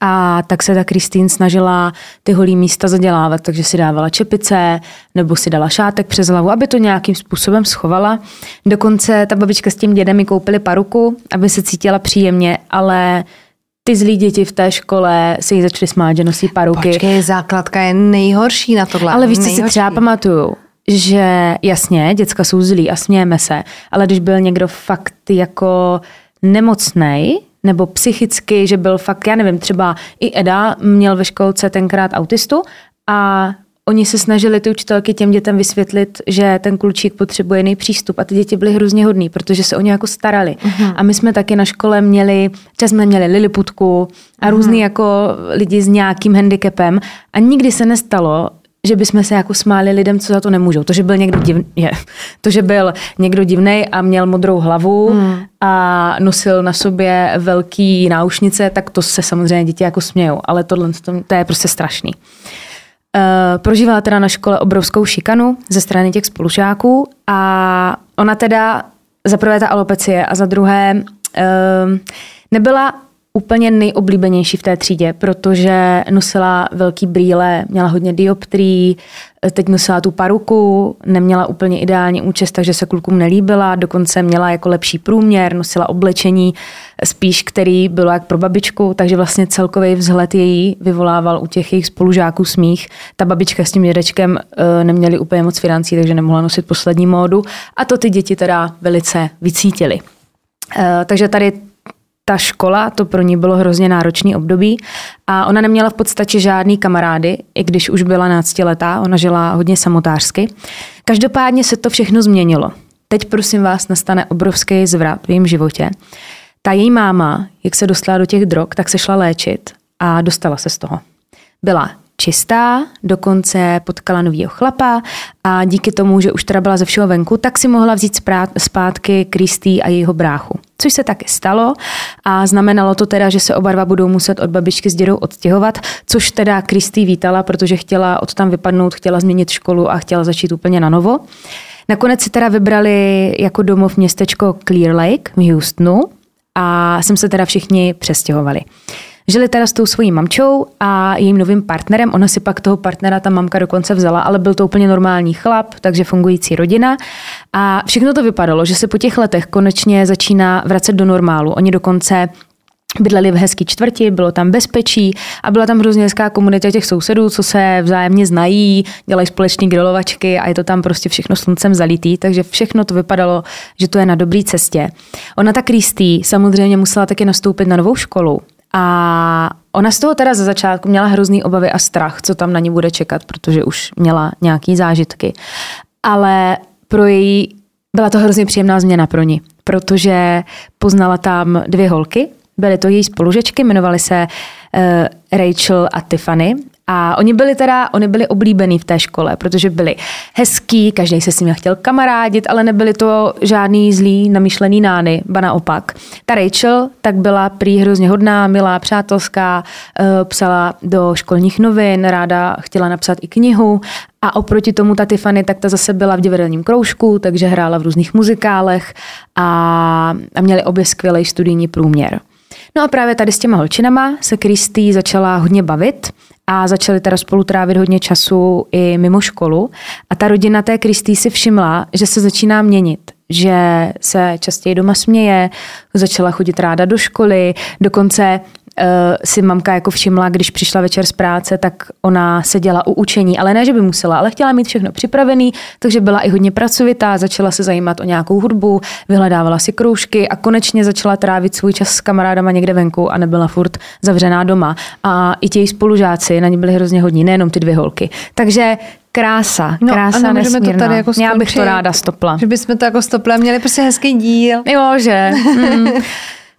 a tak se ta Kristýn snažila ty holí místa zadělávat, takže si dávala čepice nebo si dala šátek přes hlavu, aby to nějakým způsobem schovala. Dokonce ta babička s tím dědem mi koupili paruku, aby se cítila příjemně, ale ty zlí děti v té škole se jí začaly smát, že nosí paruky. Počkej, základka je nejhorší na tohle. Ale víš, co si třeba pamatuju? Že jasně, děcka jsou zlí a smějeme se, ale když byl někdo fakt jako nemocnej, nebo psychicky, že byl fakt, já nevím, třeba i Eda měl ve školce tenkrát autistu a oni se snažili ty učitelky těm dětem vysvětlit, že ten klučík potřebuje jiný přístup a ty děti byly hrozně hodný, protože se o ně jako starali. Uh-huh. A my jsme taky na škole měli, čas jsme měli liliputku a různý uh-huh. jako lidi s nějakým handicapem a nikdy se nestalo, že bychom se jako smáli lidem, co za to nemůžou. To, že byl někdo divný, je, to, že byl někdo divnej a měl modrou hlavu hmm. a nosil na sobě velký náušnice, tak to se samozřejmě děti jako smějou, ale tohle to je prostě strašný. Uh, prožívala teda na škole obrovskou šikanu ze strany těch spolužáků a ona teda za prvé ta alopecie a za druhé uh, nebyla úplně nejoblíbenější v té třídě, protože nosila velký brýle, měla hodně dioptrií, teď nosila tu paruku, neměla úplně ideální účest, takže se klukům nelíbila, dokonce měla jako lepší průměr, nosila oblečení spíš, který bylo jak pro babičku, takže vlastně celkový vzhled její vyvolával u těch jejich spolužáků smích. Ta babička s tím dědečkem e, neměli úplně moc financí, takže nemohla nosit poslední módu a to ty děti teda velice vycítily. E, takže tady ta škola, to pro ní bylo hrozně náročný období a ona neměla v podstatě žádný kamarády, i když už byla náctiletá, ona žila hodně samotářsky. Každopádně se to všechno změnilo, teď prosím vás nastane obrovský zvrat v jejím životě. Ta její máma, jak se dostala do těch drog, tak se šla léčit a dostala se z toho. Byla čistá, dokonce potkala novýho chlapa a díky tomu, že už teda byla ze všeho venku, tak si mohla vzít zpátky Kristý a jejího bráchu. Což se taky stalo a znamenalo to teda, že se oba dva budou muset od babičky s dědou odstěhovat, což teda Kristý vítala, protože chtěla od tam vypadnout, chtěla změnit školu a chtěla začít úplně na novo. Nakonec si teda vybrali jako domov městečko Clear Lake v Houstonu a jsem se teda všichni přestěhovali. Žili teda s tou svojí mamčou a jejím novým partnerem. Ona si pak toho partnera ta mamka dokonce vzala, ale byl to úplně normální chlap, takže fungující rodina. A všechno to vypadalo, že se po těch letech konečně začíná vracet do normálu. Oni dokonce Bydleli v hezký čtvrti, bylo tam bezpečí a byla tam hrozně hezká komunita těch sousedů, co se vzájemně znají, dělají společné grilovačky a je to tam prostě všechno sluncem zalitý, takže všechno to vypadalo, že to je na dobré cestě. Ona ta Kristý samozřejmě musela taky nastoupit na novou školu a ona z toho teda ze začátku měla hrozný obavy a strach, co tam na ní bude čekat, protože už měla nějaký zážitky. Ale pro její byla to hrozně příjemná změna pro ní, protože poznala tam dvě holky, byly to její spolužečky, jmenovaly se uh, Rachel a Tiffany a oni byli teda, oni byli oblíbení v té škole, protože byli hezký, každý se s nimi chtěl kamarádit, ale nebyli to žádný zlý, namýšlený nány, ba naopak. Ta Rachel tak byla prý hrozně hodná, milá, přátelská, eh, psala do školních novin, ráda chtěla napsat i knihu a oproti tomu ta Tiffany, tak ta zase byla v divadelním kroužku, takže hrála v různých muzikálech a, a měli obě skvělý studijní průměr. No a právě tady s těma holčinama se Kristý začala hodně bavit a začali teda spolu trávit hodně času i mimo školu. A ta rodina té Kristý si všimla, že se začíná měnit že se častěji doma směje, začala chodit ráda do školy, dokonce si mamka jako všimla, když přišla večer z práce, tak ona seděla u učení, ale ne, že by musela, ale chtěla mít všechno připravený, takže byla i hodně pracovitá, začala se zajímat o nějakou hudbu, vyhledávala si kroužky a konečně začala trávit svůj čas s kamarádama někde venku a nebyla furt zavřená doma. A i ti spolužáci na ní byli hrozně hodní, nejenom ty dvě holky. Takže Krása, no, krása ano, nesmírná. To tady jako Já bych to ráda stopla. Že bychom to jako stopla, měli prostě hezký díl. Jo, že. Mm.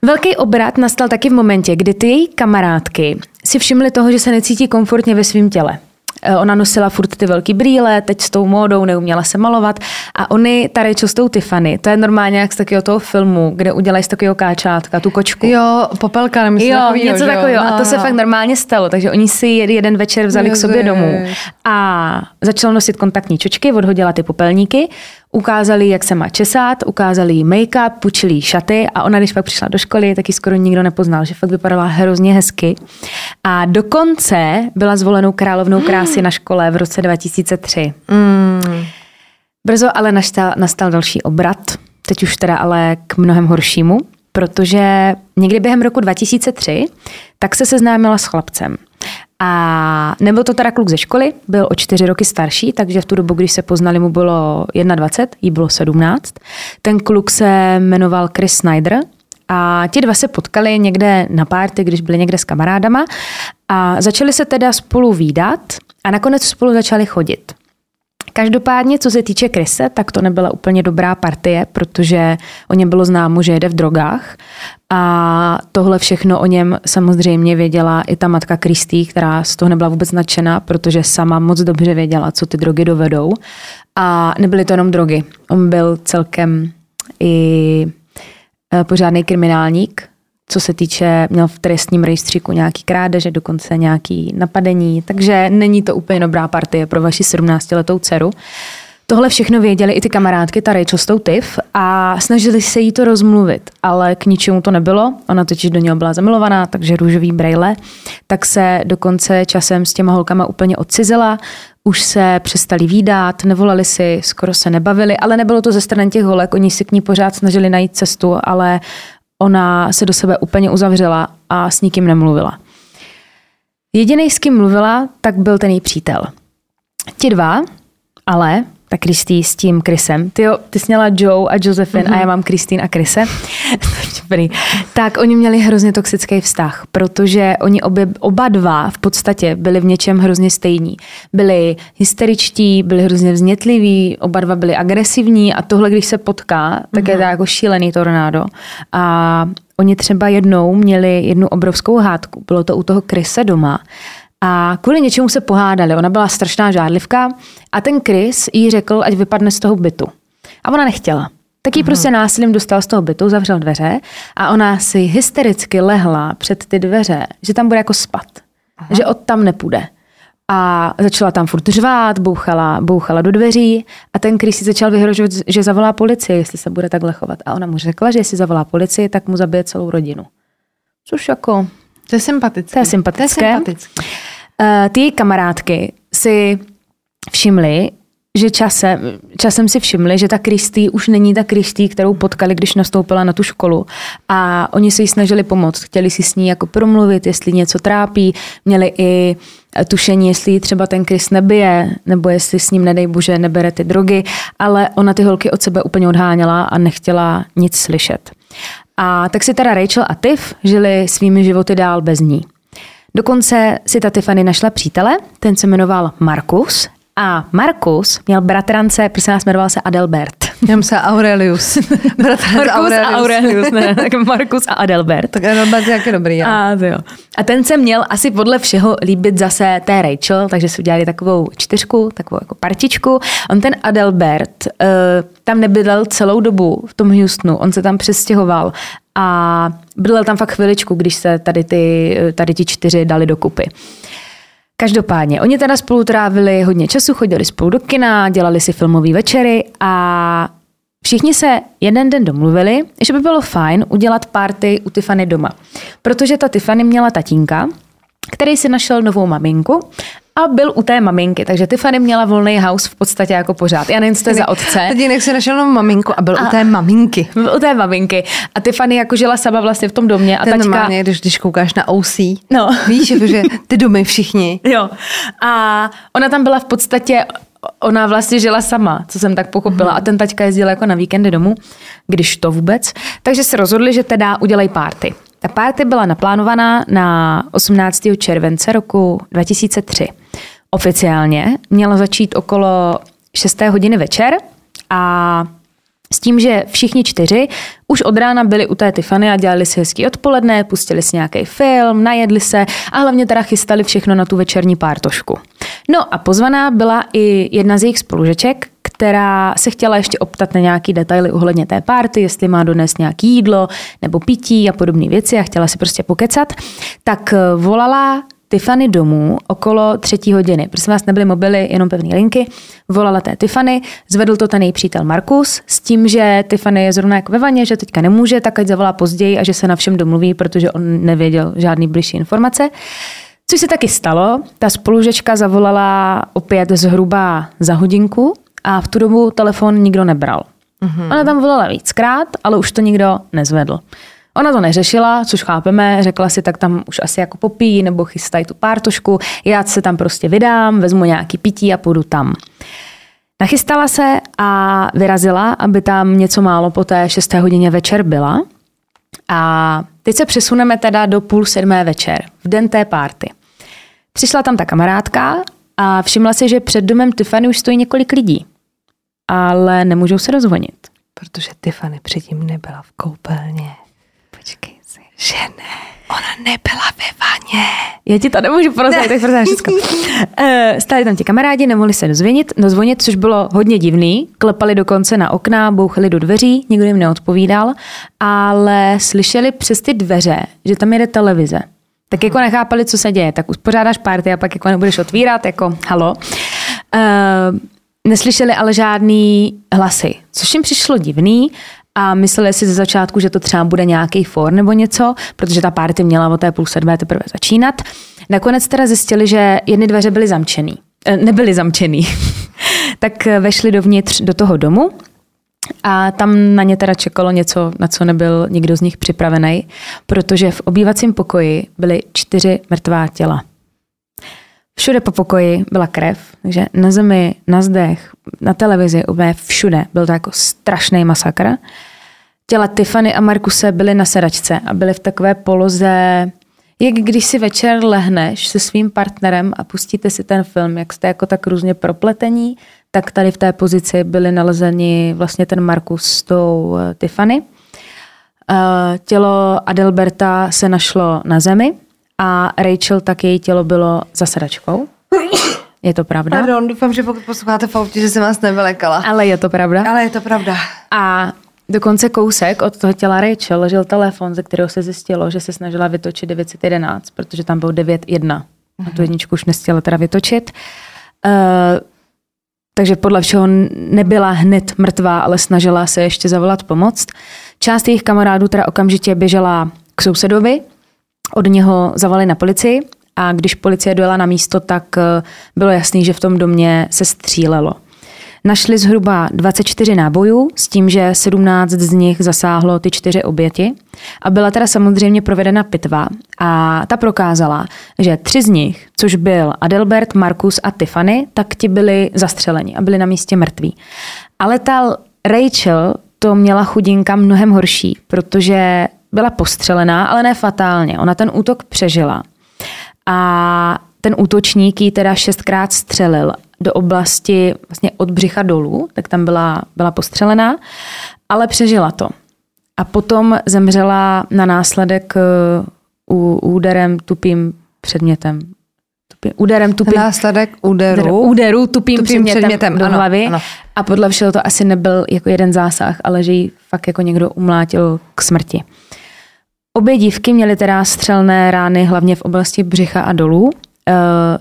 Velký obrat nastal taky v momentě, kdy ty její kamarádky si všimly toho, že se necítí komfortně ve svém těle. Eh, ona nosila furt ty velký brýle, teď s tou módou neuměla se malovat. A oni, ta Rachel s tou Tiffany, to je normálně jak z takového toho filmu, kde udělají z takového káčátka, tu kočku. Jo, popelka, nemyslím Jo, takovýho, něco takového. No, a to no. se fakt normálně stalo. Takže oni si jeden večer vzali Ježiš. k sobě domů a začala nosit kontaktní čočky, odhodila ty popelníky, Ukázali, jak se má česat, ukázali jí make-up, půjčili jí šaty a ona, když pak přišla do školy, tak ji skoro nikdo nepoznal, že fakt vypadala hrozně hezky. A dokonce byla zvolenou královnou krásy na škole v roce 2003. Mm. Brzo ale nastal, nastal další obrat, teď už teda ale k mnohem horšímu, protože někdy během roku 2003 tak se seznámila s chlapcem. A nebyl to teda kluk ze školy, byl o čtyři roky starší, takže v tu dobu, když se poznali, mu bylo 21, jí bylo 17. Ten kluk se jmenoval Chris Snyder a ti dva se potkali někde na párty, když byli někde s kamarádama a začali se teda spolu výdat a nakonec spolu začali chodit. Každopádně, co se týče Krise, tak to nebyla úplně dobrá partie, protože o něm bylo známo, že jede v drogách. A tohle všechno o něm samozřejmě věděla i ta matka Kristý, která z toho nebyla vůbec nadšená, protože sama moc dobře věděla, co ty drogy dovedou. A nebyly to jenom drogy. On byl celkem i e, pořádný kriminálník, co se týče, měl v trestním rejstříku nějaký krádeže, dokonce nějaký napadení, takže není to úplně dobrá partie pro vaši 17-letou dceru. Tohle všechno věděli i ty kamarádky, ta Rachel s tou Tiff, a snažili se jí to rozmluvit, ale k ničemu to nebylo. Ona totiž do něho byla zamilovaná, takže růžový brejle. Tak se dokonce časem s těma holkama úplně odcizila, už se přestali výdat, nevolali si, skoro se nebavili, ale nebylo to ze strany těch holek, oni si k ní pořád snažili najít cestu, ale ona se do sebe úplně uzavřela a s nikým nemluvila. Jediný, s kým mluvila, tak byl ten její přítel. Ti dva, ale ta Kristý s tím Chrisem. Ty, jo, ty jsi měla Joe a Josephine mm-hmm. a já mám Kristýn a Krise. tak oni měli hrozně toxický vztah, protože oni obě, oba dva v podstatě byli v něčem hrozně stejní. Byli hysteričtí, byli hrozně vznětliví, oba dva byli agresivní a tohle, když se potká, tak mm-hmm. je to jako šílený tornádo. A oni třeba jednou měli jednu obrovskou hádku. Bylo to u toho Krise doma. A kvůli něčemu se pohádali. Ona byla strašná žádlivka a ten Chris jí řekl, ať vypadne z toho bytu. A ona nechtěla. Tak ji prostě násilím dostal z toho bytu, zavřel dveře a ona si hystericky lehla před ty dveře, že tam bude jako spat. Aha. Že od tam nepůjde. A začala tam furt řvát, bouchala, bouchala do dveří a ten Chris si začal vyhrožovat, že zavolá policii, jestli se bude takhle chovat. A ona mu řekla, že jestli zavolá policii, tak mu zabije celou rodinu. Což jako... To je sympatické. To je sympatické. To je sympatické. Uh, ty kamarádky si všimly, že časem, časem si všimli, že ta Kristý už není ta Kristý, kterou potkali, když nastoupila na tu školu. A oni se jí snažili pomoct. Chtěli si s ní jako promluvit, jestli něco trápí. Měli i tušení, jestli třeba ten Krist nebije, nebo jestli s ním, nedej bože, nebere ty drogy. Ale ona ty holky od sebe úplně odháněla a nechtěla nic slyšet. A tak si teda Rachel a Tiff žili svými životy dál bez ní. Dokonce si ta Tiffany našla přítele, ten se jmenoval Markus a Markus měl bratrance, prosím nás, jmenoval se Adelbert. Já se Aurelius. Markus Aurelius. a Aurelius, ne, tak Markus a Adelbert. Tak Adelbert je dobrý. Jo. A, to jo. a ten se měl asi podle všeho líbit zase té Rachel, takže si udělali takovou čtyřku, takovou jako partičku. On ten Adelbert uh, tam nebydlel celou dobu v tom Houstonu, on se tam přestěhoval a bydlel tam fakt chviličku, když se tady, ty, tady ti čtyři dali dokupy. Každopádně, oni teda spolu trávili hodně času, chodili spolu do kina, dělali si filmové večery a všichni se jeden den domluvili, že by bylo fajn udělat party u Tiffany doma. Protože ta Tiffany měla tatínka, který si našel novou maminku a byl u té maminky, takže Tiffany měla volný house v podstatě jako pořád. Já nevím, co to je za otce. Tatínek si našel novou maminku a byl a u té maminky. Byl u té maminky. A Tiffany jako žila sama vlastně v tom domě. A Ten taťka... normálně, když, když koukáš na OC, no. víš, že ty domy všichni. Jo. A ona tam byla v podstatě ona vlastně žila sama, co jsem tak pochopila. Mm. A ten taťka jezdil jako na víkendy domů, když to vůbec. Takže se rozhodli, že teda udělají párty. Ta party byla naplánovaná na 18. července roku 2003. Oficiálně měla začít okolo 6. hodiny večer a s tím, že všichni čtyři už od rána byli u té Tiffany a dělali si hezký odpoledne, pustili si nějaký film, najedli se a hlavně teda chystali všechno na tu večerní pártošku. No a pozvaná byla i jedna z jejich spolužeček, která se chtěla ještě optat na nějaký detaily ohledně té párty, jestli má donést nějaký jídlo nebo pití a podobné věci a chtěla si prostě pokecat, tak eh, volala Tiffany domů okolo třetí hodiny. Prosím vás, nebyly mobily, jenom pevné linky. Volala té Tiffany, zvedl to ten její přítel Markus s tím, že Tiffany je zrovna jako ve vaně, že teďka nemůže, tak ať zavolá později a že se na všem domluví, protože on nevěděl žádný blížší informace. Což se taky stalo, ta spolužečka zavolala opět zhruba za hodinku a v tu dobu telefon nikdo nebral. Mm-hmm. Ona tam volala víckrát, ale už to nikdo nezvedl. Ona to neřešila, což chápeme, řekla si, tak tam už asi jako popíjí nebo chystají tu pártošku, já se tam prostě vydám, vezmu nějaký pití a půjdu tam. Nachystala se a vyrazila, aby tam něco málo po té 6. hodině večer byla. A teď se přesuneme teda do půl sedmé večer, v den té párty. Přišla tam ta kamarádka a všimla si, že před domem Tiffany už stojí několik lidí ale nemůžou se rozvonit. Protože Tiffany předtím nebyla v koupelně. Počkej si. Že ne. Ona nebyla ve vaně. Já ti to nemůžu prozradit, tak prozradit všechno. Stáli tam ti kamarádi, nemohli se dozvonit, dozvonit, což bylo hodně divný. Klepali dokonce na okna, bouchali do dveří, nikdo jim neodpovídal, ale slyšeli přes ty dveře, že tam jede televize. Tak jako nechápali, co se děje. Tak uspořádáš párty a pak jako nebudeš otvírat, jako halo. Uh, Neslyšeli ale žádný hlasy, což jim přišlo divný a mysleli si ze začátku, že to třeba bude nějaký for nebo něco, protože ta party měla o té půl sedmé teprve začínat. Nakonec teda zjistili, že jedny dveře byly zamčený. Eh, nebyly zamčený. tak vešli dovnitř do toho domu a tam na ně teda čekalo něco, na co nebyl nikdo z nich připravený, protože v obývacím pokoji byly čtyři mrtvá těla. Všude po pokoji byla krev, takže na zemi, na zdech, na televizi, úplně všude. Byl to jako strašný masakr. Těla Tiffany a Markuse byly na sedačce a byly v takové poloze, jak když si večer lehneš se svým partnerem a pustíte si ten film, jak jste jako tak různě propletení, tak tady v té pozici byly nalezeni vlastně ten Markus s tou eh, Tiffany. Eh, tělo Adelberta se našlo na zemi a Rachel tak její tělo bylo za sedačkou. Je to pravda? Pardon, doufám, že pokud posloucháte v autě, že jsem vás nevylekala. Ale je to pravda. Ale je to pravda. A dokonce kousek od toho těla Rachel ležel telefon, ze kterého se zjistilo, že se snažila vytočit 911, protože tam byl 9.1. A tu jedničku už nestihla teda vytočit. Uh, takže podle všeho nebyla hned mrtvá, ale snažila se ještě zavolat pomoc. Část jejich kamarádů teda okamžitě běžela k sousedovi, od něho zavolali na policii a když policie dojela na místo, tak eh, bylo jasný, že v tom domě se střílelo. Našli zhruba 24 nábojů s tím, že 17 z nich zasáhlo ty čtyři oběti a byla teda samozřejmě provedena pitva a ta prokázala, že tři z nich, což byl Adelbert, Markus a Tiffany, tak ti byli zastřeleni a byli na místě mrtví. Ale ta Rachel to měla chudinka mnohem horší, protože byla postřelená, ale ne fatálně. Ona ten útok přežila. A ten útočník ji teda šestkrát střelil do oblasti vlastně od břicha dolů, tak tam byla, byla postřelená, ale přežila to. A potom zemřela na následek uh, úderem tupým předmětem. Tupý, úderem tupým, následek úderu, úderu tupým, tupým předmětem, předmětem do ano, hlavy. Ano. A podle všeho to asi nebyl jako jeden zásah, ale že ji fakt jako někdo umlátil k smrti. Obě dívky měly teda střelné rány hlavně v oblasti břicha a dolů. Eh,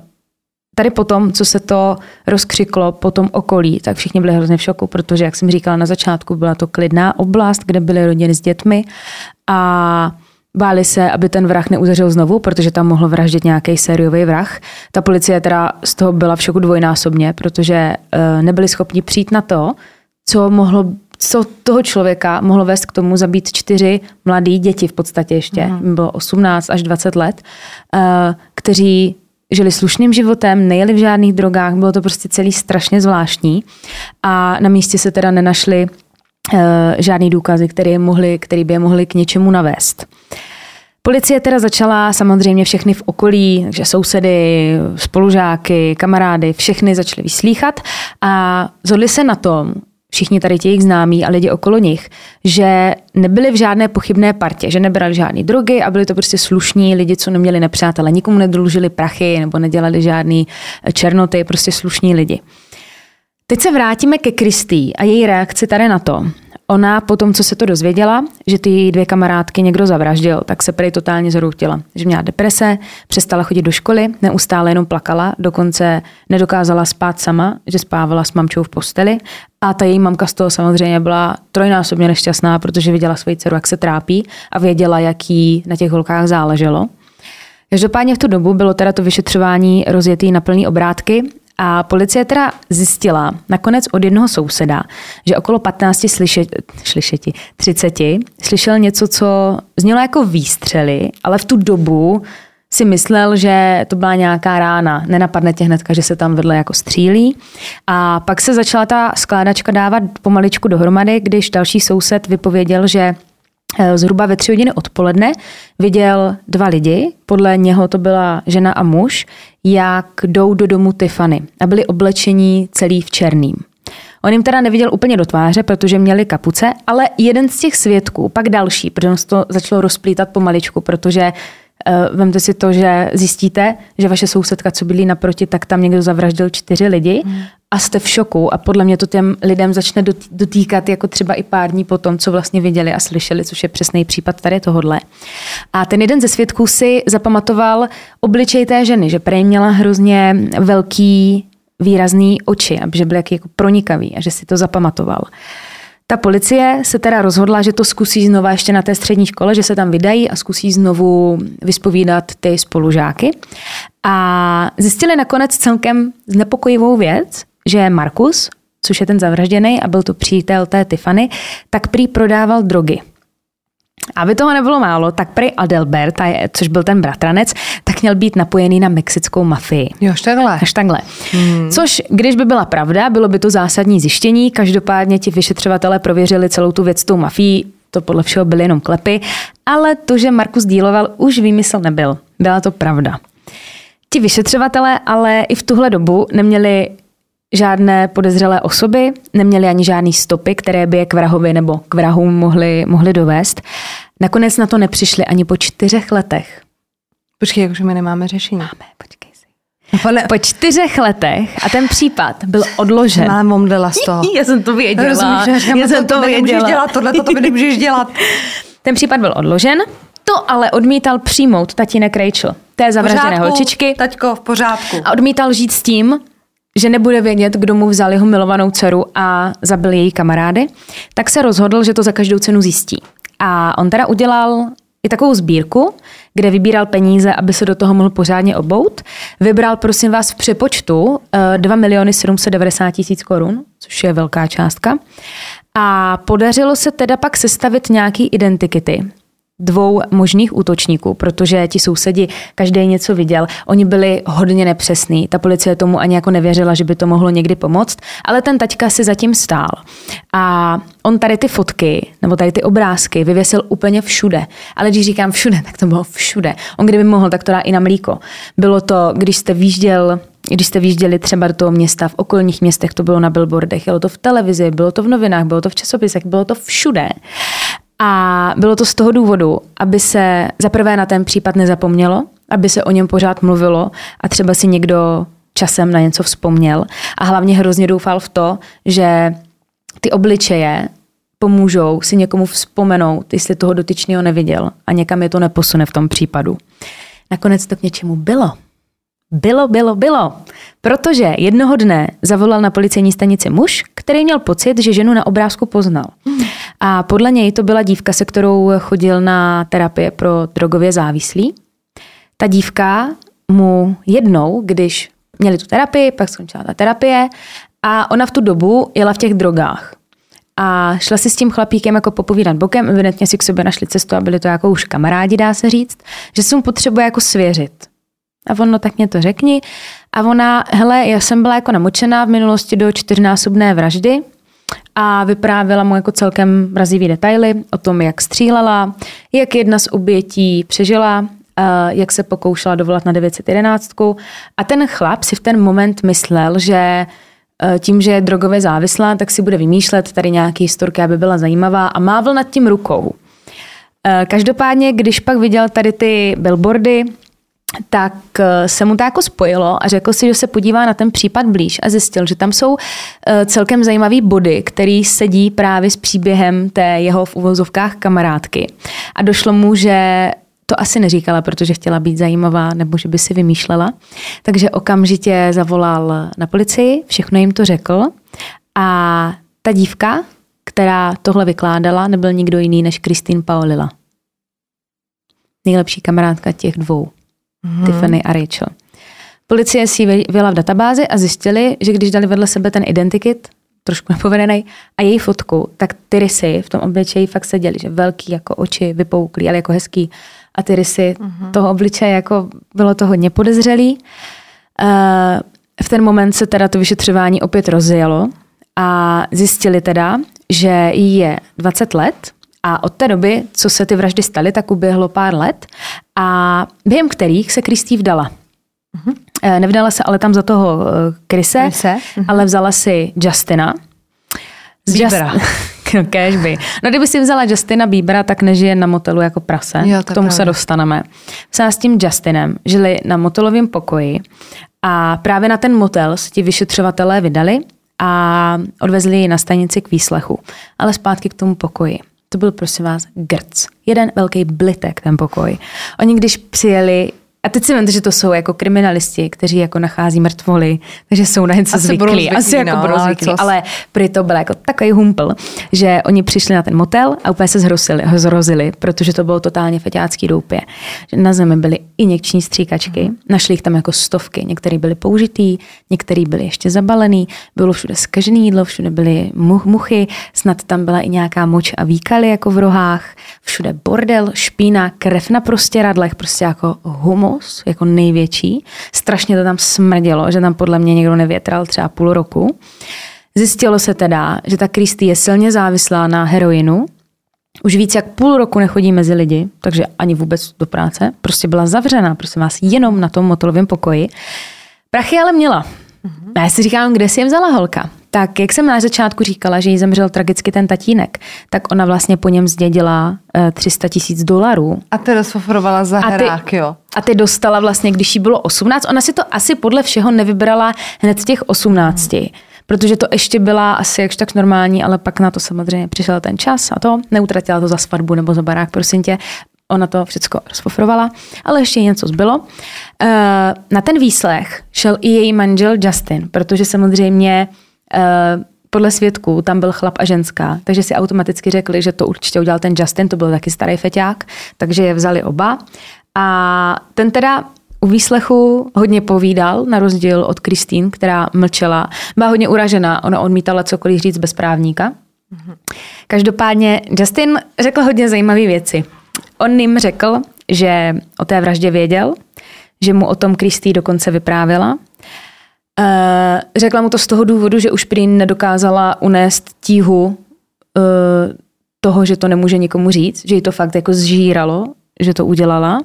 tady potom, co se to rozkřiklo po tom okolí, tak všichni byli hrozně v šoku, protože, jak jsem říkala na začátku, byla to klidná oblast, kde byly rodiny s dětmi a Báli se, aby ten vrah neuzařil znovu, protože tam mohl vraždit nějaký sériový vrah. Ta policie teda z toho byla v šoku dvojnásobně, protože uh, nebyli schopni přijít na to, co mohlo co toho člověka mohlo vést k tomu zabít čtyři mladý děti v podstatě ještě, mm. bylo 18 až 20 let, uh, kteří žili slušným životem, nejeli v žádných drogách, bylo to prostě celý strašně zvláštní a na místě se teda nenašly uh, žádný důkazy, které, mohly, které by je mohly k něčemu navést. Policie teda začala samozřejmě všechny v okolí, takže sousedy, spolužáky, kamarády, všechny začaly vyslíchat a zhodli se na tom, všichni tady ti jejich známí a lidi okolo nich, že nebyli v žádné pochybné partě, že nebrali žádné drogy a byli to prostě slušní lidi, co neměli nepřátele, nikomu nedlužili prachy nebo nedělali žádný eh, černoty, prostě slušní lidi. Teď se vrátíme ke Kristý a její reakci tady na to. Ona po tom, co se to dozvěděla, že ty její dvě kamarádky někdo zavraždil, tak se prý totálně zhroutila. Že měla deprese, přestala chodit do školy, neustále jenom plakala, dokonce nedokázala spát sama, že spávala s mamčou v posteli. A ta její mamka z toho samozřejmě byla trojnásobně nešťastná, protože viděla svoji dceru, jak se trápí a věděla, jak jí na těch holkách záleželo. Každopádně v tu dobu bylo teda to vyšetřování rozjetý na plný obrátky a policie teda zjistila nakonec od jednoho souseda, že okolo 15 slyšet, slyšeti, 30 slyšel něco, co znělo jako výstřely, ale v tu dobu si myslel, že to byla nějaká rána. Nenapadne tě hnedka, že se tam vedle jako střílí. A pak se začala ta skládačka dávat pomaličku dohromady, když další soused vypověděl, že zhruba ve tři hodiny odpoledne viděl dva lidi, podle něho to byla žena a muž, jak jdou do domu Tiffany a byli oblečení celý v černým. On jim teda neviděl úplně do tváře, protože měli kapuce, ale jeden z těch svědků, pak další, protože to začalo rozplítat pomaličku, protože vemte si to, že zjistíte, že vaše sousedka, co byli naproti, tak tam někdo zavraždil čtyři lidi hmm a jste v šoku a podle mě to těm lidem začne dotýkat jako třeba i pár dní po tom, co vlastně viděli a slyšeli, což je přesný případ tady tohodle. A ten jeden ze svědků si zapamatoval obličej té ženy, že prej měla hrozně velký výrazný oči, že byl jako pronikavý a že si to zapamatoval. Ta policie se teda rozhodla, že to zkusí znova ještě na té střední škole, že se tam vydají a zkusí znovu vyspovídat ty spolužáky. A zjistili nakonec celkem znepokojivou věc, že Markus, což je ten zavražděný a byl to přítel té Tiffany, tak prý prodával drogy. Aby toho nebylo málo, tak prý Adelbert, což byl ten bratranec, tak měl být napojený na mexickou mafii. Jo, takhle. Až takhle. Hmm. Což, když by byla pravda, bylo by to zásadní zjištění. Každopádně ti vyšetřovatelé prověřili celou tu věc s tou mafií, to podle všeho byly jenom klepy, ale to, že Markus díloval, už výmysl nebyl. Byla to pravda. Ti vyšetřovatelé ale i v tuhle dobu neměli žádné podezřelé osoby, neměli ani žádné stopy, které by je k vrahovi nebo k vrahům mohli, mohli dovést. Nakonec na to nepřišli ani po čtyřech letech. Počkej, jakože my nemáme řešení. Máme, počkej si. Pane... Po čtyřech letech a ten případ byl odložen. Mám omdlela z toho. Já jsem to věděla. Rozumíš, já, já jsem to, to věděla. dělat, tohle to, to nemůžeš dělat. ten případ byl odložen, to ale odmítal přijmout tatínek Rachel, té zavražděné holčičky. Taťko, v pořádku. A odmítal žít s tím, že nebude vědět, kdo mu vzal jeho milovanou dceru a zabil její kamarády, tak se rozhodl, že to za každou cenu zjistí. A on teda udělal i takovou sbírku, kde vybíral peníze, aby se do toho mohl pořádně obout. Vybral, prosím vás, v přepočtu 2 eh, miliony 790 tisíc korun, což je velká částka. A podařilo se teda pak sestavit nějaký identikity, dvou možných útočníků, protože ti sousedi, každý něco viděl. Oni byli hodně nepřesní. Ta policie tomu ani jako nevěřila, že by to mohlo někdy pomoct, ale ten taťka si zatím stál. A on tady ty fotky, nebo tady ty obrázky vyvěsil úplně všude. Ale když říkám všude, tak to bylo všude. On kdyby mohl, tak to dá i na mlíko. Bylo to, když jste výjížděl když jste výjížděli třeba do toho města, v okolních městech to bylo na billboardech, bylo to v televizi, bylo to v novinách, bylo to v časopisech, bylo to všude. A bylo to z toho důvodu, aby se zaprvé na ten případ nezapomnělo, aby se o něm pořád mluvilo a třeba si někdo časem na něco vzpomněl. A hlavně hrozně doufal v to, že ty obličeje pomůžou si někomu vzpomenout, jestli toho dotyčného neviděl a někam je to neposune v tom případu. Nakonec to k něčemu bylo. Bylo, bylo, bylo. Protože jednoho dne zavolal na policejní stanici muž, který měl pocit, že ženu na obrázku poznal. A podle něj to byla dívka, se kterou chodil na terapie pro drogově závislí. Ta dívka mu jednou, když měli tu terapii, pak skončila ta terapie a ona v tu dobu jela v těch drogách. A šla si s tím chlapíkem jako popovídat bokem, evidentně si k sobě našli cestu a byli to jako už kamarádi, dá se říct, že se mu potřebuje jako svěřit. A ono, tak mě to řekni. A ona, hele, já jsem byla jako namočená v minulosti do čtyřnásobné vraždy a vyprávěla mu jako celkem mrazivý detaily o tom, jak střílela, jak jedna z obětí přežila, jak se pokoušela dovolat na 911. A ten chlap si v ten moment myslel, že e, tím, že je drogově závislá, tak si bude vymýšlet tady nějaký historky, aby byla zajímavá a mávl nad tím rukou. E, každopádně, když pak viděl tady ty billboardy, tak eh, se mu to jako spojilo a řekl si, že se podívá na ten případ blíž a zjistil, že tam jsou eh, celkem zajímavý body, který sedí právě s příběhem té jeho v uvozovkách kamarádky. A došlo mu, že to asi neříkala, protože chtěla být zajímavá nebo že by si vymýšlela. Takže okamžitě zavolal na policii, všechno jim to řekl a ta dívka, která tohle vykládala, nebyl nikdo jiný než Kristýn Paolila. Nejlepší kamarádka těch dvou mm-hmm. Tiffany a Rachel. Policie si ji vyjela v databázi a zjistili, že když dali vedle sebe ten identikit, trošku nepovedený, a její fotku, tak ty rysy v tom obličeji fakt seděly, že velký jako oči, vypouklý, ale jako hezký. A ty rysy mm-hmm. toho obličeje, jako bylo to hodně podezřelý. Uh, v ten moment se teda to vyšetřování opět rozjelo a zjistili teda, že jí je 20 let, a od té doby, co se ty vraždy staly, tak uběhlo pár let a během kterých se Kristý vdala. Mm-hmm. Nevdala se ale tam za toho Krise, eh, Krise? Mm-hmm. ale vzala si Justina. Z Bíbera. Just... no, by. No kdyby si vzala Justina Bíbera, tak nežije na motelu jako prase. Jo, K tomu pravda. se dostaneme. Vzala s tím Justinem žili na motelovém pokoji a právě na ten motel se ti vyšetřovatelé vydali a odvezli ji na stanici k výslechu, ale zpátky k tomu pokoji. To byl prosím vás grc. Jeden velký blitek ten pokoj. Oni když přijeli A teď si vemte, že to jsou jako kriminalisti, kteří jako nachází mrtvoly, takže jsou na něco Asi zvyklí. budou zvyklí, Asi jako no, budou ale zvyklí. co? Ale prý to byl jako takový humpl, že oni přišli na ten motel a úplně se zhrosili, zrozili, protože to bylo totálně feťácký doupě. Že na zemi byly injekční stříkačky, Mhm. našli jich tam jako stovky. Některý byly použitý, některý byly ještě zabalený, bylo všude skažené jídlo, všude byly mu- muchy, snad tam byla i nějaká moč a výkaly jako v rohách, všude bordel, špína, krev na prostěradlech, prostě jako humus, jako největší. Strašně to tam smrdělo, že tam podle mě někdo nevětral třeba půl roku. Zjistilo se teda, že ta Kristy je silně závislá na heroinu, už víc jak půl roku nechodí mezi lidi, takže ani vůbec do práce. Prostě byla zavřená, prosím vás, jenom na tom motelovém pokoji. Prachy ale měla. A já si říkám, kde si je vzala holka? Tak jak jsem na začátku říkala, že jí zemřel tragicky ten tatínek, tak ona vlastně po něm zdědila eh, 300 tisíc dolarů. A ty rozfoforovala za A ty, jo. A ty dostala vlastně, když jí bylo 18, ona si to asi podle všeho nevybrala hned z těch 18, hmm. protože to ještě byla asi jakž tak normální, ale pak na to samozřejmě přišel ten čas a to, neutratila to za svatbu nebo za barák, prosím tě, ona to všechno rozpofrovala, ale ještě něco zbylo. Eh, Na ten výslech šel i její manžel Justin, protože samozřejmě eh, podle svědků tam byl chlap a ženská, takže si automaticky řekli, že to určitě udělal ten Justin, to byl taky starý feťák, takže je vzali oba. A ten teda u výslechu hodně povídal, na rozdíl od Kristýn, která mlčela. Byla hodně uražená, ona odmítala cokoliv říct bez právníka. Každopádně Justin řekl hodně zajímavé věci. On jim řekl, že o té vraždě věděl, že mu o tom Kristý dokonce vyprávěla. Eh, Řekla mu to z toho důvodu, že už prý nedokázala unést tíhu eh, toho, že to nemůže nikomu říct, že jí to fakt jako zžíralo, že to udělala.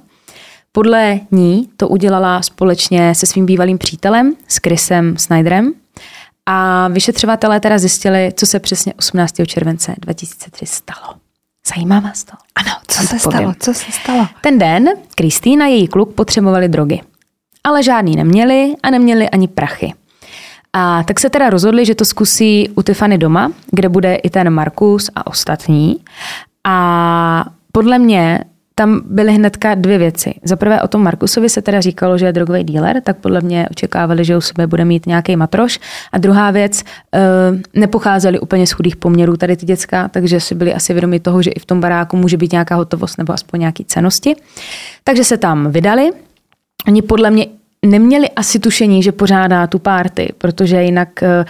Podle ní to udělala společně se svým bývalým přítelem, s Chrisem Snyderem. A vyšetřovatelé teda zjistili, co se přesně 18. července 2003 stalo. Zajímá vás to? Ano, co se povím. stalo? Co se stalo? Ten den Kristýna a její kluk potřebovali drogy. Ale žádný neměli a neměli ani prachy. A tak se teda rozhodli, že to zkusí u Tiffany doma, kde bude i ten Markus a ostatní. A podle mě tam byly hnedka dvě věci. Za prvé o tom Markusovi se teda říkalo, že je drogový dealer, tak podle mě očekávali, že u sebe bude mít nějaký matroš. A druhá věc, eh, nepocházeli úplně z chudých poměrů tady ty děcka, takže si byli asi vědomi toho, že i v tom baráku může být nějaká hotovost nebo aspoň nějaký cenosti. Takže se tam vydali. Oni podle mě neměli asi tušení, že pořádá tu párty, protože jinak, eh,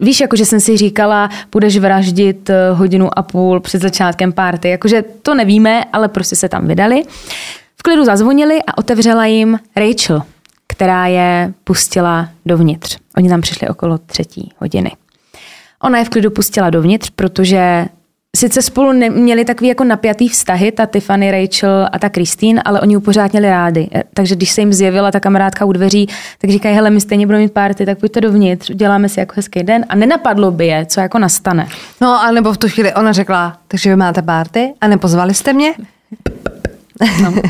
víš, jakože jsem si říkala, budeš vraždit eh, hodinu a půl před začátkem párty. Jakože to nevíme, ale prostě se tam vydali. V klidu zazvonili a otevřela jim Rachel, která je pustila dovnitř. Oni tam přišli okolo třetí hodiny. Ona je v klidu pustila dovnitř, protože sice spolu neměli takový jako napjatý vztahy, ta Tiffany, Rachel a ta Christine, ale oni ji pořád měli rádi. Eh, Takže když se jim zjevila ta kamarádka u dveří, tak říkají, hele, my stejně budeme mít party, tak pojďte dovnitř, uděláme si jako hezký den a nenapadlo by je, co jako nastane. No a nebo v tu chvíli ona řekla, takže vy máte párty a nepozvali jste mě? No.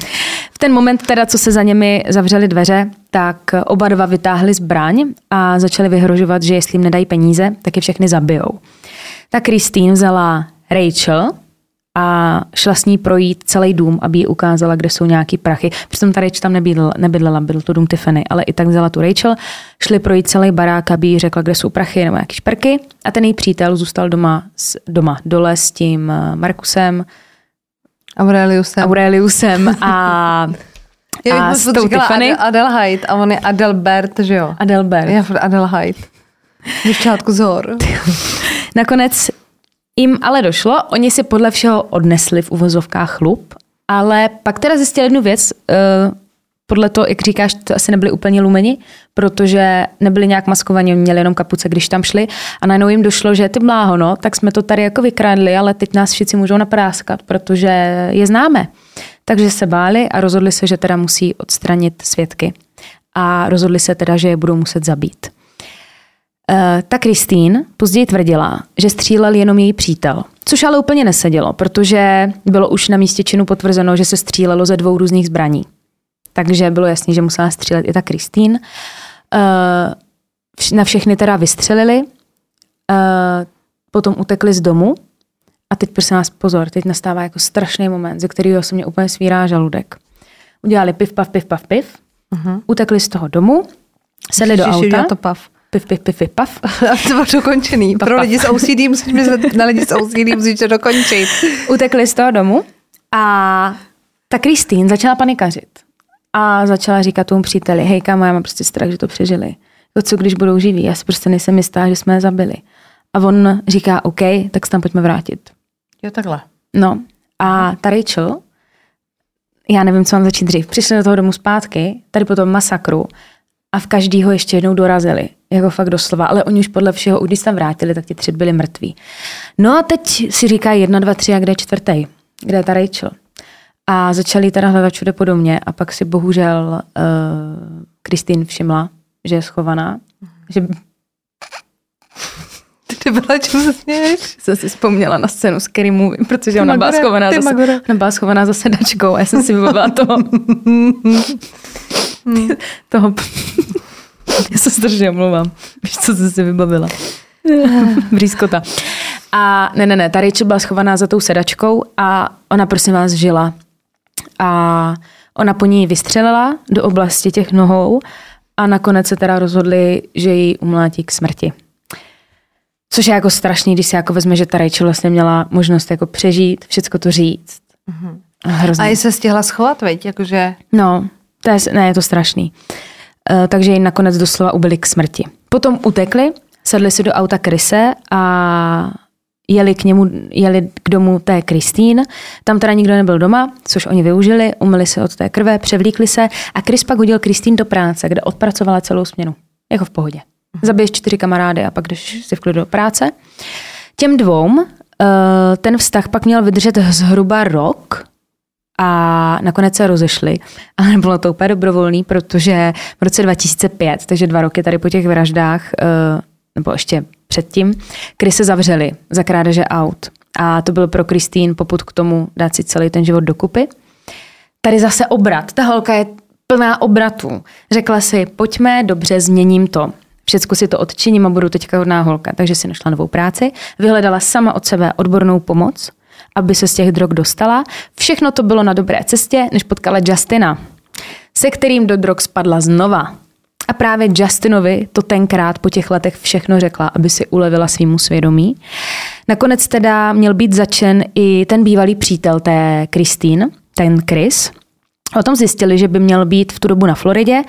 V ten moment teda, co se za nimi zavřely dveře, tak oba dva vytáhli zbraň a začali vyhrožovat, že jestli jim nedají peníze, tak je všechny zabijou. Tak Christine vzala Rachel a šla s ní projít celý dům, aby jí ukázala, kde jsou nějaký prachy. Přitom ta Rachel tam nebydlela, nebydlela, byl to dům Tiffany, ale i tak vzala tu Rachel. Šli projít celý barák, aby jí řekla, kde jsou prachy nebo nějaký šperky. A ten její přítel zůstal doma, s, doma dole s tím eh, Markusem, Aureliusem. Aureliusem a, Já a bych s furt tou říkala Tiffany. Adel, Adelheid a on je Adelbert, že jo? Adelbert. Já Adelheid. Děvčátku z hor. Nakonec jim ale došlo, oni si podle všeho odnesli v uvozovkách chlup, ale pak teda zjistili jednu věc, eh, podle toho, jak říkáš, to asi nebyli úplně lumeni, protože nebyli nějak maskovaní, měli jenom kapuce, když tam šli a najednou jim došlo, že ty bláho, no, tak jsme to tady jako vykradli, ale teď nás všichni můžou napráskat, protože je známe. Takže se báli a rozhodli se, že teda musí odstranit svědky. A rozhodli se teda, že je budou muset zabít. Eh, Ta Kristýn později tvrdila, že střílel jenom její přítel. Což ale úplně nesedělo, protože bylo už na místě činu potvrzeno, že se střílelo ze dvou různých zbraní. Takže bylo jasné, že musela střílet i ta Kristýn. Eh, Na všechny teda vystřelili, eh, potom utekli z domu a teď prosím vás pozor, teď nastává jako strašný moment, ze kterého se mě úplně svírá žaludek. udělali piv, pav, piv, pav, piv, uh-huh. utekli z toho domu, sedli do Ježiši, auta. udělal to pav. Piv, piv, piv, piv, pav. A to bylo dokončený. Pav, Pro pav. lidi s OCD musíš myslet na lidi s OCD, musíš to dokončit. utekli z toho domu a ta Kristýn začala panikařit. A začala říkat tomu příteli, hej kámo, já mám prostě strach, že to přežili. Jako co když budou živí, já si prostě nejsem jistá, že jsme je zabili. A on říká, OK, tak se tam pojďme vrátit. Jo, takhle. No a ta Rachel, já nevím, co mám začít dřív, přišli do toho domu zpátky, tady po tom masakru a v každýho ještě jednou dorazili. Jako fakt doslova, ale oni už podle všeho, když se tam vrátili, tak ti tři byli mrtví. No a teď si říká jedna, dva, tři a kde je čtvrtý? Kde je ta Rachel? A začali teda hledat všude po domě a pak si bohužel uh, Kristýn všimla, že je schovaná, že Ty byla, čemu se směješ? jsem si vzpomněla na scénu z Scary Movie, protože ona byla schovaná, zase, ona byla schovaná za sedačkou a já jsem si vybavila toho, toho, já se strašně omlouvám, víš, co jsem si vybavila. Brýskota. A ne, ne, ne, ta Rachel byla schovaná za tou sedačkou a ona prosím vás žila. A ona po ní vystřelila do oblasti těch nohou a nakonec se teda rozhodli, že ji umlátí k smrti. Což je jako strašný, když si jako vezme, že ta Rachel vlastně měla možnost jako přežít, všecko to říct. A hrozný. A i se stihla schovat, veď? Jakože... No, to je, ne, je to strašný. Uh, takže ji nakonec doslova ubili k smrti. Potom utekli, sedli si do auta Krise a jeli k němu, jeli k domu té Kristýn. Tam teda nikdo nebyl doma, což oni využili, umyli se od té krve, převlíkli se a Chris pak hodil Kristýn do práce, kde odpracovala celou směnu. Jako v pohodě. Zabiješ čtyři kamarády a pak jdeš si v klidu do práce. Těm dvou eh, ten vztah pak měl vydržet zhruba rok, a nakonec se rozešli, ale nebylo to úplně dobrovolný, protože v roce 2005, takže dva roky tady po těch vraždách, eh, nebo ještě předtím, Chris se zavřeli za krádeže aut. A to byl pro Kristýn poput k tomu dát si celý ten život dokupy. Tady zase obrat. Ta holka je plná obratů. Řekla si, pojďme, dobře, změním to. Všecko si to odčiním a budu teďka hodná holka. Takže si našla novou práci, vyhledala sama od sebe odbornou pomoc, aby se z těch drog dostala. Všechno to bylo na dobré cestě, než potkala Justina, se kterým do drog spadla znova. A právě Justinovi to tenkrát po těch letech všechno řekla, aby si ulevila svýmu svědomí. Nakonec teda měl být začen i ten bývalý přítel té Kristýn, ten Chris. O tom zjistili, že by měl být v tu dobu na Floridě.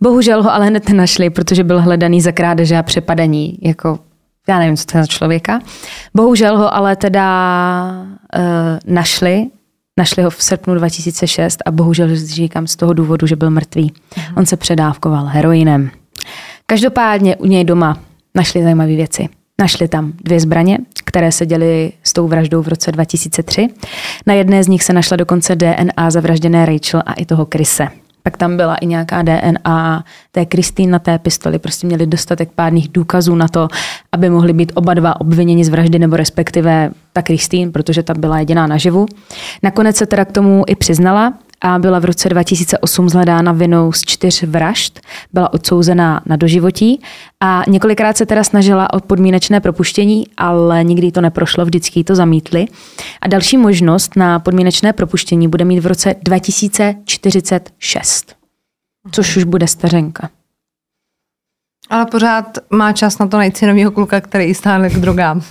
Bohužel ho ale hned nenašli, protože byl hledaný za krádeže a přepadení. Jako, já nevím, co to je za člověka. Bohužel ho ale teda uh, našli. Našli ho v srpnu 2006 a bohužel říkám z toho důvodu, že byl mrtvý. On se předávkoval heroinem. Každopádně u něj doma našli zajímavé věci. Našli tam dvě zbraně, které se děly s tou vraždou v roce 2003. Na jedné z nich se našla dokonce DNA zavražděné Rachel a i toho Krise. Pak tam byla i nějaká DNA té Kristýn na té pistoli. Prostě měli dostatek pádných důkazů na to, aby mohli být oba dva obviněni z vraždy, nebo respektive ta Kristýn, protože ta byla jediná naživu. Nakonec se teda k tomu i přiznala a byla v roce 2008 zhledána vinou z čtyř vražd, byla odsouzená na doživotí a několikrát se teda snažila o podmínečné propuštění, ale nikdy to neprošlo, vždycky to zamítli. A další možnost na podmínečné propuštění bude mít v roce 2046, což už bude stařenka. Ale pořád má čas na to najít si novýho kluka, který stále k drogám.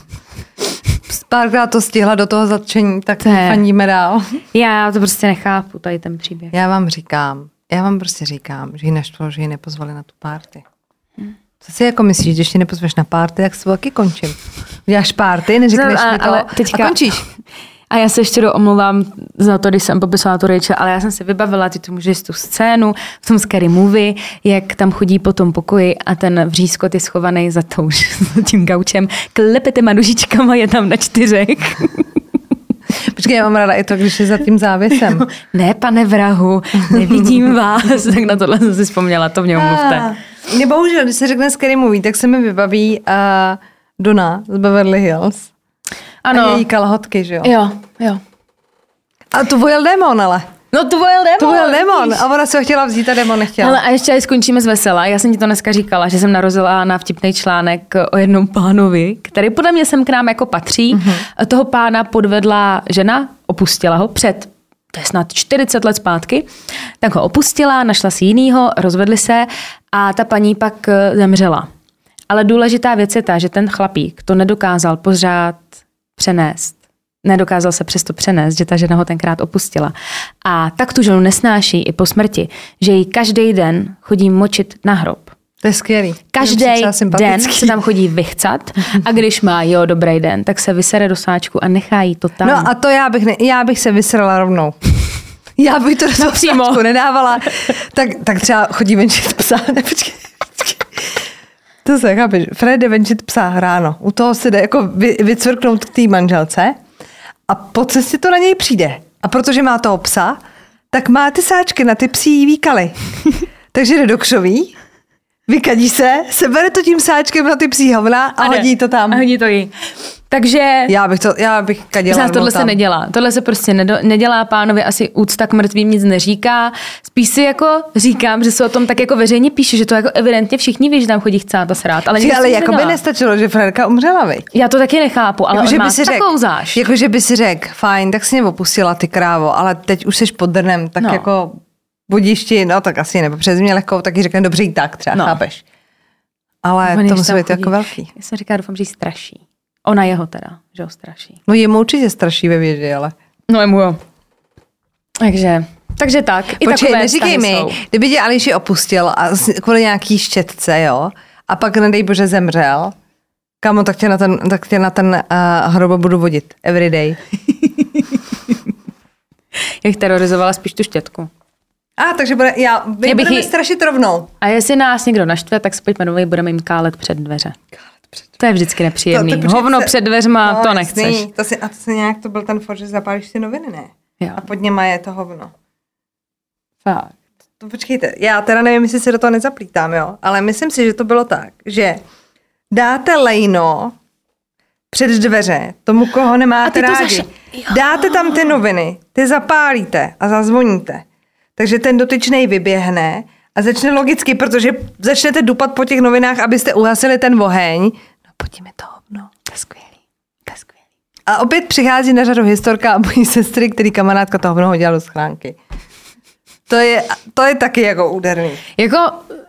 Párkrát to stihla do toho zatčení, tak To fandíme dál. Já to prostě nechápu, tady ten příběh. Já vám říkám, já vám prostě říkám, že ji naštvalo, že ji nepozvali na tu párty. Co si jako myslíš, když tě nepozveš na párty, tak s tebou taky končím. Uděláš párty, neřekneš No, a- mi to ale teďka- a končíš. A já se ještě do omlouvám za to, když jsem popisovala tu Rachel, ale já jsem si vybavila, ty tu můžeš tu scénu v tom Scary Movie, jak tam chodí po tom pokoji a ten vřízkot je schovaný za, tou, za tím gaučem, klepe těma nožičkama, je tam na čtyřech. Počkej, já mám ráda i to, když je za tím závěsem. ne, pane vrahu, nevidím vás. tak na tohle jsem si vzpomněla, to v něm mluvte. Mě bohužel, když se řekne Scary Movie, tak se mi vybaví uh, Donna z Beverly Hills. A Ano, její kalhotky, že jo? jo, jo. A to vojel démon, ale. No to byl demon. To vojel démon. A ona se ho chtěla vzít a démon nechtěla. Ale a ještě aj skončíme z vesela. Já jsem ti to dneska říkala, že jsem narazila na vtipný článek o jednom pánovi, který podle mě sem k nám jako patří. Mm-hmm. Toho pána podvedla žena, opustila ho před to je snad 40 let zpátky, tak ho opustila, našla si jinýho, rozvedli se a ta paní pak eh, zemřela. Ale důležitá věc je ta, že ten chlapík to nedokázal pořád přenést. Nedokázal se přesto přenést, že ta žena ho tenkrát opustila. A tak tu ženu nesnáší i po smrti, že jí každý den chodí močit na hrob. To je skvělý. Každý den se tam chodí vychcat a když má jo dobrý den, tak se vysere do sáčku a nechá jí to tam. No a to já bych, ne, já bych se vysrala rovnou. Já bych to do No, sáčku nedávala. Tak, tak třeba chodí venčit psa. Ne, počkej, počkej. To se chápeš. Fred jde venčit psa ráno. U toho si jde jako vy, vycvrknout k té manželce a po cestě to na něj přijde. A protože má toho psa, tak má ty sáčky na ty psí výkaly. Takže jde do křoví, vykadí se, sebere to tím sáčkem na ty psí hovna a, jde. hodí to tam. A hodí to jí. Takže Já bych to, já bych kadila. Zás, tohle rovnou se tam. nedělá. Tohle se prostě nedo, nedělá pánovi, asi úcta k mrtvým nic neříká. Spíš si jako říkám, že se o tom tak jako veřejně píše, že to jako evidentně všichni ví, že tam chodí chcát a srát. Ale, nikdo ale jako by nestačilo, že Fredka umřela, viď? Já to taky nechápu, ale Jako, že by si takovou řek, zášť. jako, že by si řekl, fajn, tak si mě opustila ty krávo, ale teď už jsi pod drnem, tak No. jako budišti, no tak asi nebo přes mě lehkou, taky řekne dobře i tak třeba, No. chápeš? Ale Oni, to musí tam být jako velký. Já jsem říká, doufám, že jí straší. Ona jeho teda, že ho straší. No jemu určitě straší ve věži, ale. No jemu jo. Takže, takže tak. I Počkej, neříkej mi, jsou. kdyby tě Ališi opustil a kvůli nějaký štětce, jo, a pak nedej bože zemřel, kamo, tak tě na ten, tak tě na ten uh, hrobo budu vodit every day. Jak terorizovala spíš tu štětku. A, takže bude, já, my Já bych budeme jí- strašit rovnou. A jestli nás někdo naštve, tak se pojďme budeme jim kálet před dveře. To je vždycky nepříjemný. To- to počkej, Hovno se- před dveřma, No, to jasný. nechceš. To si, a to se nějak, to byl ten for, že zapálíš ty noviny, ne? Jo. A pod něma je to hovno. Fakt. To počkejte, já teda nevím, jestli se do toho nezaplítám, jo, ale myslím si, že to bylo tak, že dáte lejno před dveře tomu, koho nemáte to rádi. zaš-. Dáte tam ty noviny, ty zapálíte a zazvoníte. Takže ten dotyčný vyběhne a začne logicky, protože začnete dupat po těch novinách, abyste uhasili ten oheň. No pojď mi to hovno. To je skvělý. To je skvělý. A opět přichází na řadu historka a mojí sestry, který kamarádka toho hovno hodila do schránky. To je, to je taky jako úderný. Jako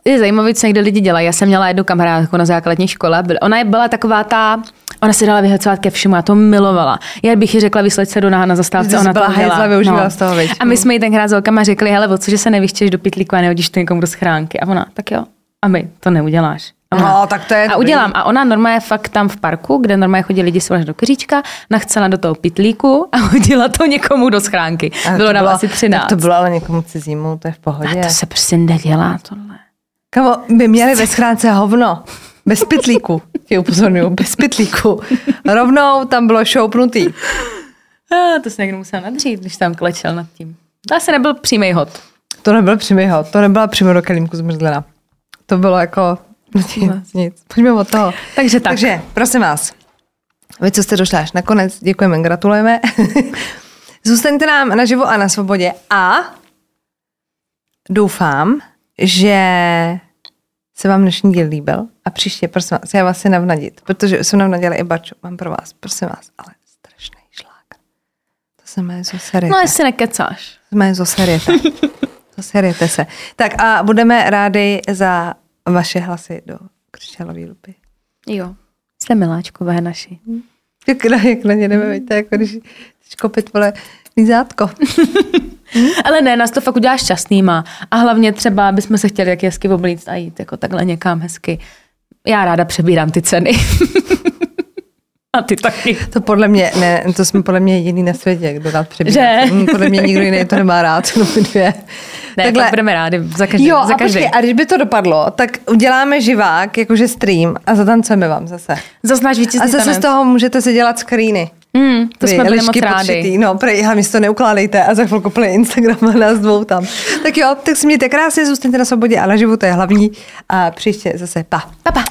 je zajímavé, co někde lidi dělají. Já jsem měla jednu kamarádku na základní škole. Ona je byla taková ta, ona se dala vyhecovat ke všemu, já to milovala. Já bych jí řekla vysleď se do náha na zastávce, jsi ona to hajzla, využívala z toho? A my jsme jí tenkrát s holkama řekli, hele, o co, že se nevyštěš do pytlíku a nehodíš to někomu do schránky. A ona, tak jo. A my, to neuděláš. A ona, No, tak to je A dobrý. udělám. A ona normálně fakt tam v parku, kde normálně chodí lidi svolaž do keříčka, nachcela do toho pytlíku a hodila to někomu do schránky. Ale Bylo nám asi 13. tak To bylo ale někomu cizímu, to je v pohodě. A to se prostě nedělá tohle. Kamo, by měli ve schránce hovno. Bez pytlíku. Tě upozorňuju, bez pytlíku. Rovnou tam bylo šoupnutý. A to se někdo musel nadřít, když tam klečel nad tím. To asi nebyl přímý hod. To nebyl přímý hod, to nebyla přímo do kelímku zmrzlina. To bylo jako nic, nic. Pojďme od toho. Takže tak. Takže, prosím vás, vy, co jste došli až nakonec, děkujeme, gratulujeme. Zůstaňte nám naživo a na svobodě a doufám, že se vám dnešní díl líbil a příště, prosím vás, já vás chci navnadit, protože jsem navnadila i Baču, mám pro vás, prosím vás, ale strašný šlák. To se jmenuje Zoseriete. No jestli nekecáš. To se jmenuje Zoseriete. Zoseriete se. Tak a budeme rádi za vaše hlasy do křišťálové lupy. Jo. Jste miláčkové naši. Jak na, jak na ně jdeme, víte, jako když chceš kopit, vole, lízátko. Ale ne, nás to fakt udělá šťastnýma. A hlavně třeba bychom se chtěli jak hezky oblíct a jít jako takhle někam hezky. Já ráda přebírám ty ceny. a ty taky. To podle mě, ne, to jsme podle mě jediný na světě, kdo rád přebírá. Že? Podle mě nikdo jiný to nemá rád, no dvě. Ne, Takhle. tak budeme rádi za každý. Jo, za a každý. počkej, a když by to dopadlo, tak uděláme živák, jakože stream a zatancujeme vám zase. Zas náš A zase z tanec. toho můžete si dělat screeny. Mm, to Vy, jsme byli moc rádi. podšitý. No, prej, hlavně si to neukládejte a za chvilku plný Instagram a nás dvou tam. Tak jo, tak si mějte krásně, zůstaňte na svobodě a na život, to je hlavní. A příště zase pa. Pa, pa.